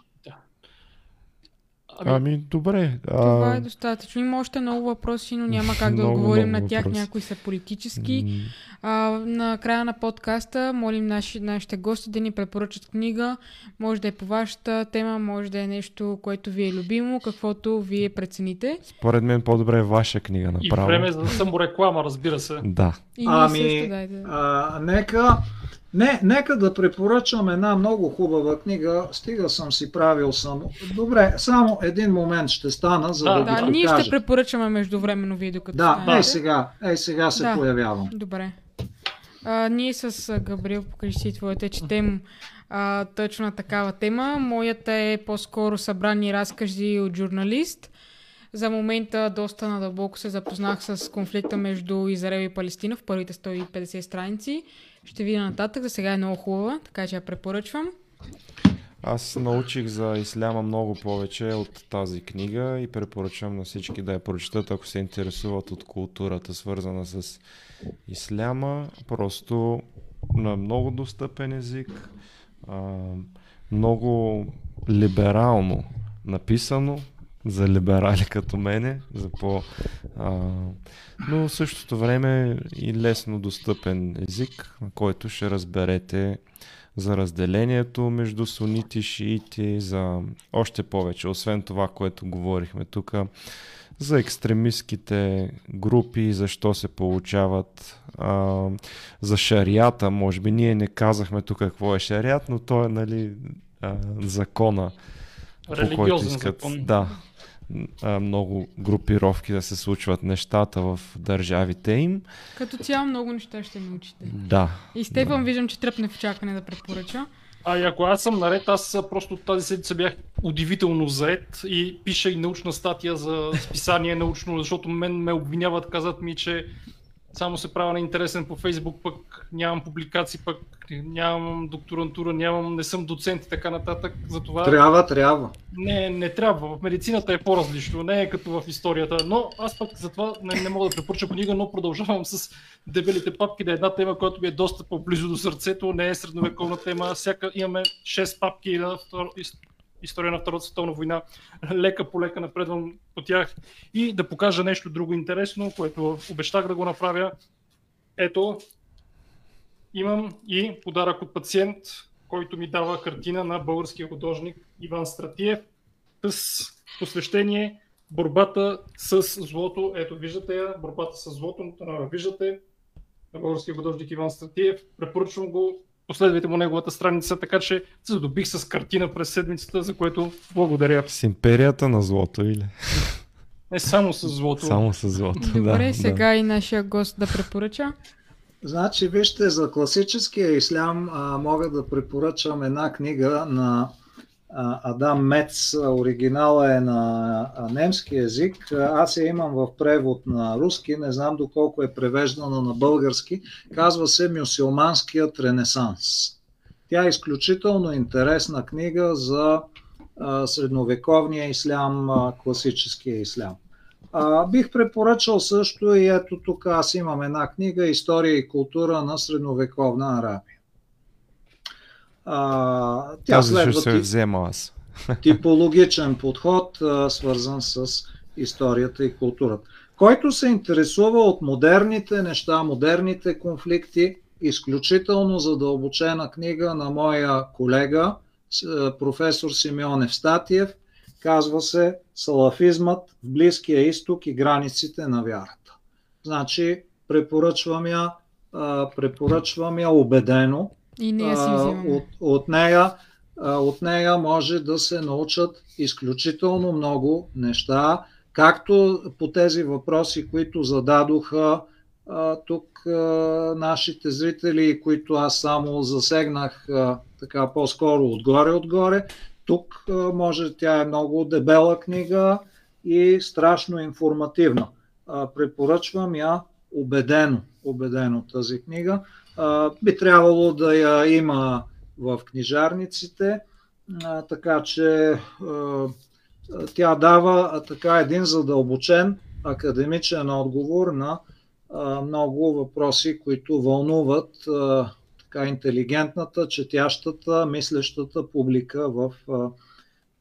[SPEAKER 2] Ами, ами добре.
[SPEAKER 1] А... Това е достатъчно. Има още много въпроси, но няма как да отговорим на тях. Въпроси. Някои са политически. Mm. А, на края на подкаста молим наши, нашите гости да ни препоръчат книга. Може да е по вашата тема, може да е нещо, което ви е любимо, каквото вие прецените.
[SPEAKER 2] Според мен по-добре е ваша книга направо.
[SPEAKER 3] И време за да съм реклама, разбира се.
[SPEAKER 2] Да.
[SPEAKER 1] И ами, също, дайте.
[SPEAKER 4] а, нека не, нека да препоръчам една много хубава книга. Стига съм си правил съм. Добре, само един момент ще стана, за да, да, да
[SPEAKER 1] ви ние ще препоръчаме междувременно вие докато
[SPEAKER 4] Да, ей сега, ей сега се да. появявам.
[SPEAKER 1] Добре. А, ние с Габриел, покажи си твоята, четем а, точно такава тема. Моята е по-скоро събрани разкази от журналист. За момента доста надълбоко се запознах с конфликта между Израел и Палестина в първите 150 страници. Ще видя нататък, за сега е много хубава, така че я препоръчвам.
[SPEAKER 2] Аз научих за исляма много повече от тази книга и препоръчвам на всички да я прочитат, ако се интересуват от културата, свързана с исляма. Просто на много достъпен език, много либерално написано, за либерали като мене, за по... А, но в същото време и лесно достъпен език, на който ще разберете за разделението между сунити и шиити, за още повече, освен това, което говорихме тук, за екстремистските групи, защо се получават, а, за шарията, може би ние не казахме тук какво е шарият, но то е нали, а, закона,
[SPEAKER 3] по който искат. Закон.
[SPEAKER 2] Да, много групировки да се случват нещата в държавите им.
[SPEAKER 1] Като цяло много неща ще научите.
[SPEAKER 2] Да.
[SPEAKER 1] И Стефан да. виждам, че тръпне в очакване да предпоръча.
[SPEAKER 3] А и ако аз съм наред, аз просто тази седмица бях удивително заед и пиша и научна статия за списание научно, защото мен ме обвиняват, казват ми, че само се правя на интересен по Фейсбук, пък нямам публикации, пък нямам докторантура, нямам, не съм доцент и така нататък. Затова...
[SPEAKER 4] Трябва, трябва.
[SPEAKER 3] Не, не трябва. В медицината е по-различно, не е като в историята. Но аз пък затова не, не мога да препоръча книга, но продължавам с дебелите папки да е една тема, която ми е доста по-близо до сърцето, не е средновековна тема. Всяка имаме 6 папки история на Втората световна война. Лека по лека напредвам по тях и да покажа нещо друго интересно, което обещах да го направя. Ето, имам и подарък от пациент, който ми дава картина на българския художник Иван Стратиев с посвещение борбата с злото. Ето, виждате я, борбата с злото, виждате на българския художник Иван Стратиев. Препоръчвам го последвайте му неговата страница, така че се задобих с картина през седмицата, за което благодаря.
[SPEAKER 2] С империята на злото или?
[SPEAKER 3] Не само с злото.
[SPEAKER 2] Само с злото,
[SPEAKER 1] Добре,
[SPEAKER 2] да,
[SPEAKER 1] сега
[SPEAKER 2] да.
[SPEAKER 1] и нашия гост да препоръча.
[SPEAKER 4] Значи, вижте, за класическия ислям а, мога да препоръчам една книга на Адам Мец. Оригинала е на немски язик. Аз я имам в превод на руски, не знам доколко е превеждана на български. Казва се Мюсюлманският ренесанс. Тя е изключително интересна книга за средновековния ислям, класическия ислям. А, бих препоръчал също и ето тук аз имам една книга История и култура на средновековна Арабия. А, тя
[SPEAKER 2] Тази
[SPEAKER 4] следва
[SPEAKER 2] ще се взема аз.
[SPEAKER 4] типологичен подход, а, свързан с историята и културата. Който се интересува от модерните неща, модерните конфликти, изключително задълбочена книга на моя колега, професор Симеон Евстатиев, казва се Салафизмът в Близкия изток и границите на вярата. Значи, препоръчвам я, препоръчвам я убедено.
[SPEAKER 1] И ние си взимаме.
[SPEAKER 4] от, от, нея, от нея може да се научат изключително много неща, както по тези въпроси, които зададоха тук нашите зрители, които аз само засегнах така по-скоро отгоре-отгоре. Тук може, тя е много дебела книга и страшно информативна. Препоръчвам я убедено, убедено тази книга. Би трябвало да я има в книжарниците, така че тя дава така един задълбочен академичен отговор на много въпроси, които вълнуват така интелигентната, четящата, мислещата публика в,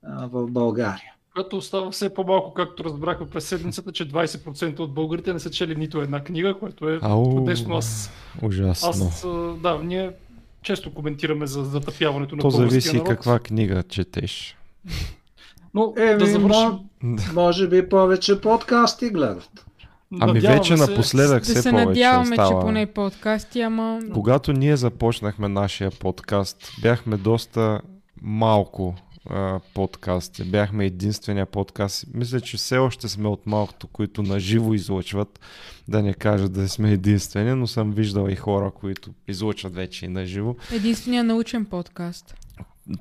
[SPEAKER 4] в България.
[SPEAKER 3] Което остава все по-малко, както разбрахме през седмицата, че 20% от българите не са чели нито една книга, което е
[SPEAKER 2] Ау,
[SPEAKER 3] чудесно. Аз,
[SPEAKER 2] ужасно.
[SPEAKER 3] аз да, ние често коментираме за затъпяването на
[SPEAKER 2] То зависи
[SPEAKER 3] народ.
[SPEAKER 2] каква книга четеш.
[SPEAKER 3] Но
[SPEAKER 4] Еми,
[SPEAKER 3] да завършим.
[SPEAKER 4] мо- може би повече подкасти гледат.
[SPEAKER 2] Ами
[SPEAKER 3] Надяваме
[SPEAKER 2] вече
[SPEAKER 3] се-
[SPEAKER 2] напоследък
[SPEAKER 1] Да
[SPEAKER 2] все
[SPEAKER 1] се
[SPEAKER 2] повече
[SPEAKER 1] надяваме,
[SPEAKER 2] става.
[SPEAKER 1] че поне подкасти, ама...
[SPEAKER 2] Когато ние започнахме нашия подкаст, бяхме доста малко а, подкасти. Бяхме единствения подкаст. Мисля, че все още сме от малкото, които наживо излъчват. Да не кажа да сме единствени, но съм виждал и хора, които излъчват вече и наживо.
[SPEAKER 1] Единствения научен подкаст.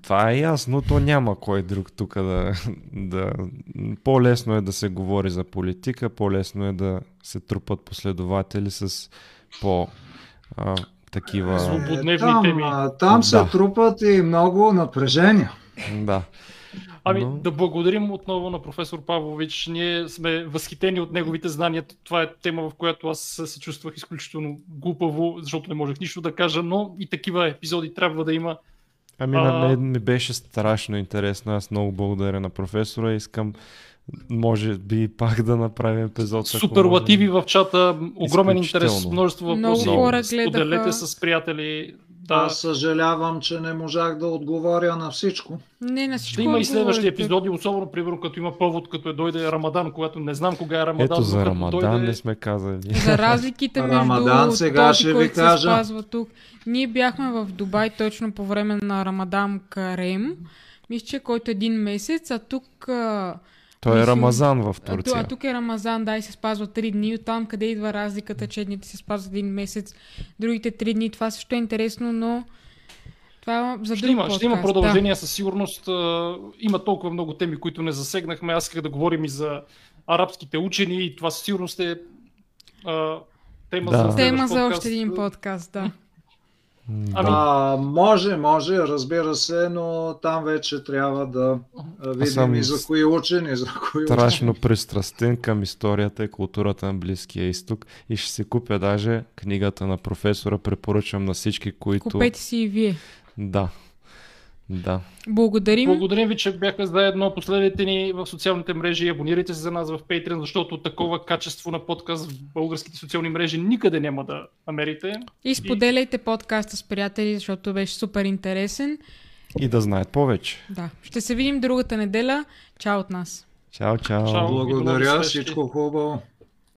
[SPEAKER 2] Това е ясно, то няма кой друг тук да, да... По-лесно е да се говори за политика, по-лесно е да се трупат последователи с по... А, такива...
[SPEAKER 3] Злободневни
[SPEAKER 4] там,
[SPEAKER 3] теми.
[SPEAKER 4] там се
[SPEAKER 2] Да.
[SPEAKER 4] трупат и много напрежения.
[SPEAKER 2] Да.
[SPEAKER 3] Ами
[SPEAKER 2] Но-
[SPEAKER 3] да благодарим отново на професор Павлович. Ние сме възхитени от неговите знания. Това е тема, в която аз се чувствах изключително глупаво, защото не можех нищо да кажа, но и такива епизоди трябва да има.
[SPEAKER 2] Ами на мен ми беше страшно интересно. Аз много благодаря на професора. Искам, може би, пак да направим епизод.
[SPEAKER 3] Суперлативи в чата, огромен интерес, множество
[SPEAKER 1] Много
[SPEAKER 3] въпроси.
[SPEAKER 1] хора
[SPEAKER 3] Споделете
[SPEAKER 1] гледаха.
[SPEAKER 3] с приятели. Да,
[SPEAKER 4] Аз съжалявам, че не можах да отговоря на всичко.
[SPEAKER 1] Не, на всичко
[SPEAKER 3] ще има и следващи епизоди, особено примерно като има повод, като е дойде Рамадан, когато не знам кога е Рамадан.
[SPEAKER 2] Ето за Рамадан
[SPEAKER 3] дойде...
[SPEAKER 2] не сме казали.
[SPEAKER 1] За разликите между
[SPEAKER 4] Рамадан сега
[SPEAKER 1] този,
[SPEAKER 4] ще ви
[SPEAKER 1] който се
[SPEAKER 4] кажа.
[SPEAKER 1] спазва тук. Ние бяхме в Дубай точно по време на Рамадан Карем. Мисля, че който един месец, а тук... а,
[SPEAKER 2] Той е Рамазан в Турция.
[SPEAKER 1] а тук е Рамазан, да, и се спазва 3 дни. Оттам къде идва разликата, че едните се спазват един месец, другите 3 дни. Това също е интересно, но това е за
[SPEAKER 3] Ще има,
[SPEAKER 1] подкаст.
[SPEAKER 3] ще има продължение със сигурност. Има толкова много теми, които не засегнахме. Аз исках да говорим и за арабските учени и това със сигурност е а, Тема
[SPEAKER 2] Да.
[SPEAKER 3] за
[SPEAKER 1] Тема за още един подкаст, да.
[SPEAKER 3] Ами.
[SPEAKER 4] А, може, може, разбира се, но там вече трябва да видим
[SPEAKER 2] съм
[SPEAKER 4] и за кои учени, за кои
[SPEAKER 2] Страшно пристрастен към историята и културата на Близкия изток и ще си купя даже книгата на професора. Препоръчвам на всички, които...
[SPEAKER 1] Купете си и вие.
[SPEAKER 2] Да. Да.
[SPEAKER 1] Благодарим.
[SPEAKER 3] Благодарим ви, че бяхме заедно. Последете ни в социалните мрежи, абонирайте се за нас в Patreon, защото такова качество на подкаст в българските социални мрежи никъде няма да намерите.
[SPEAKER 1] И споделяйте подкаста с приятели, защото беше супер интересен.
[SPEAKER 2] И да знаят повече.
[SPEAKER 1] Да. Ще се видим другата неделя. Чао от нас.
[SPEAKER 2] Чао, чао.
[SPEAKER 3] Чао.
[SPEAKER 4] Благодаря, всичко хубаво.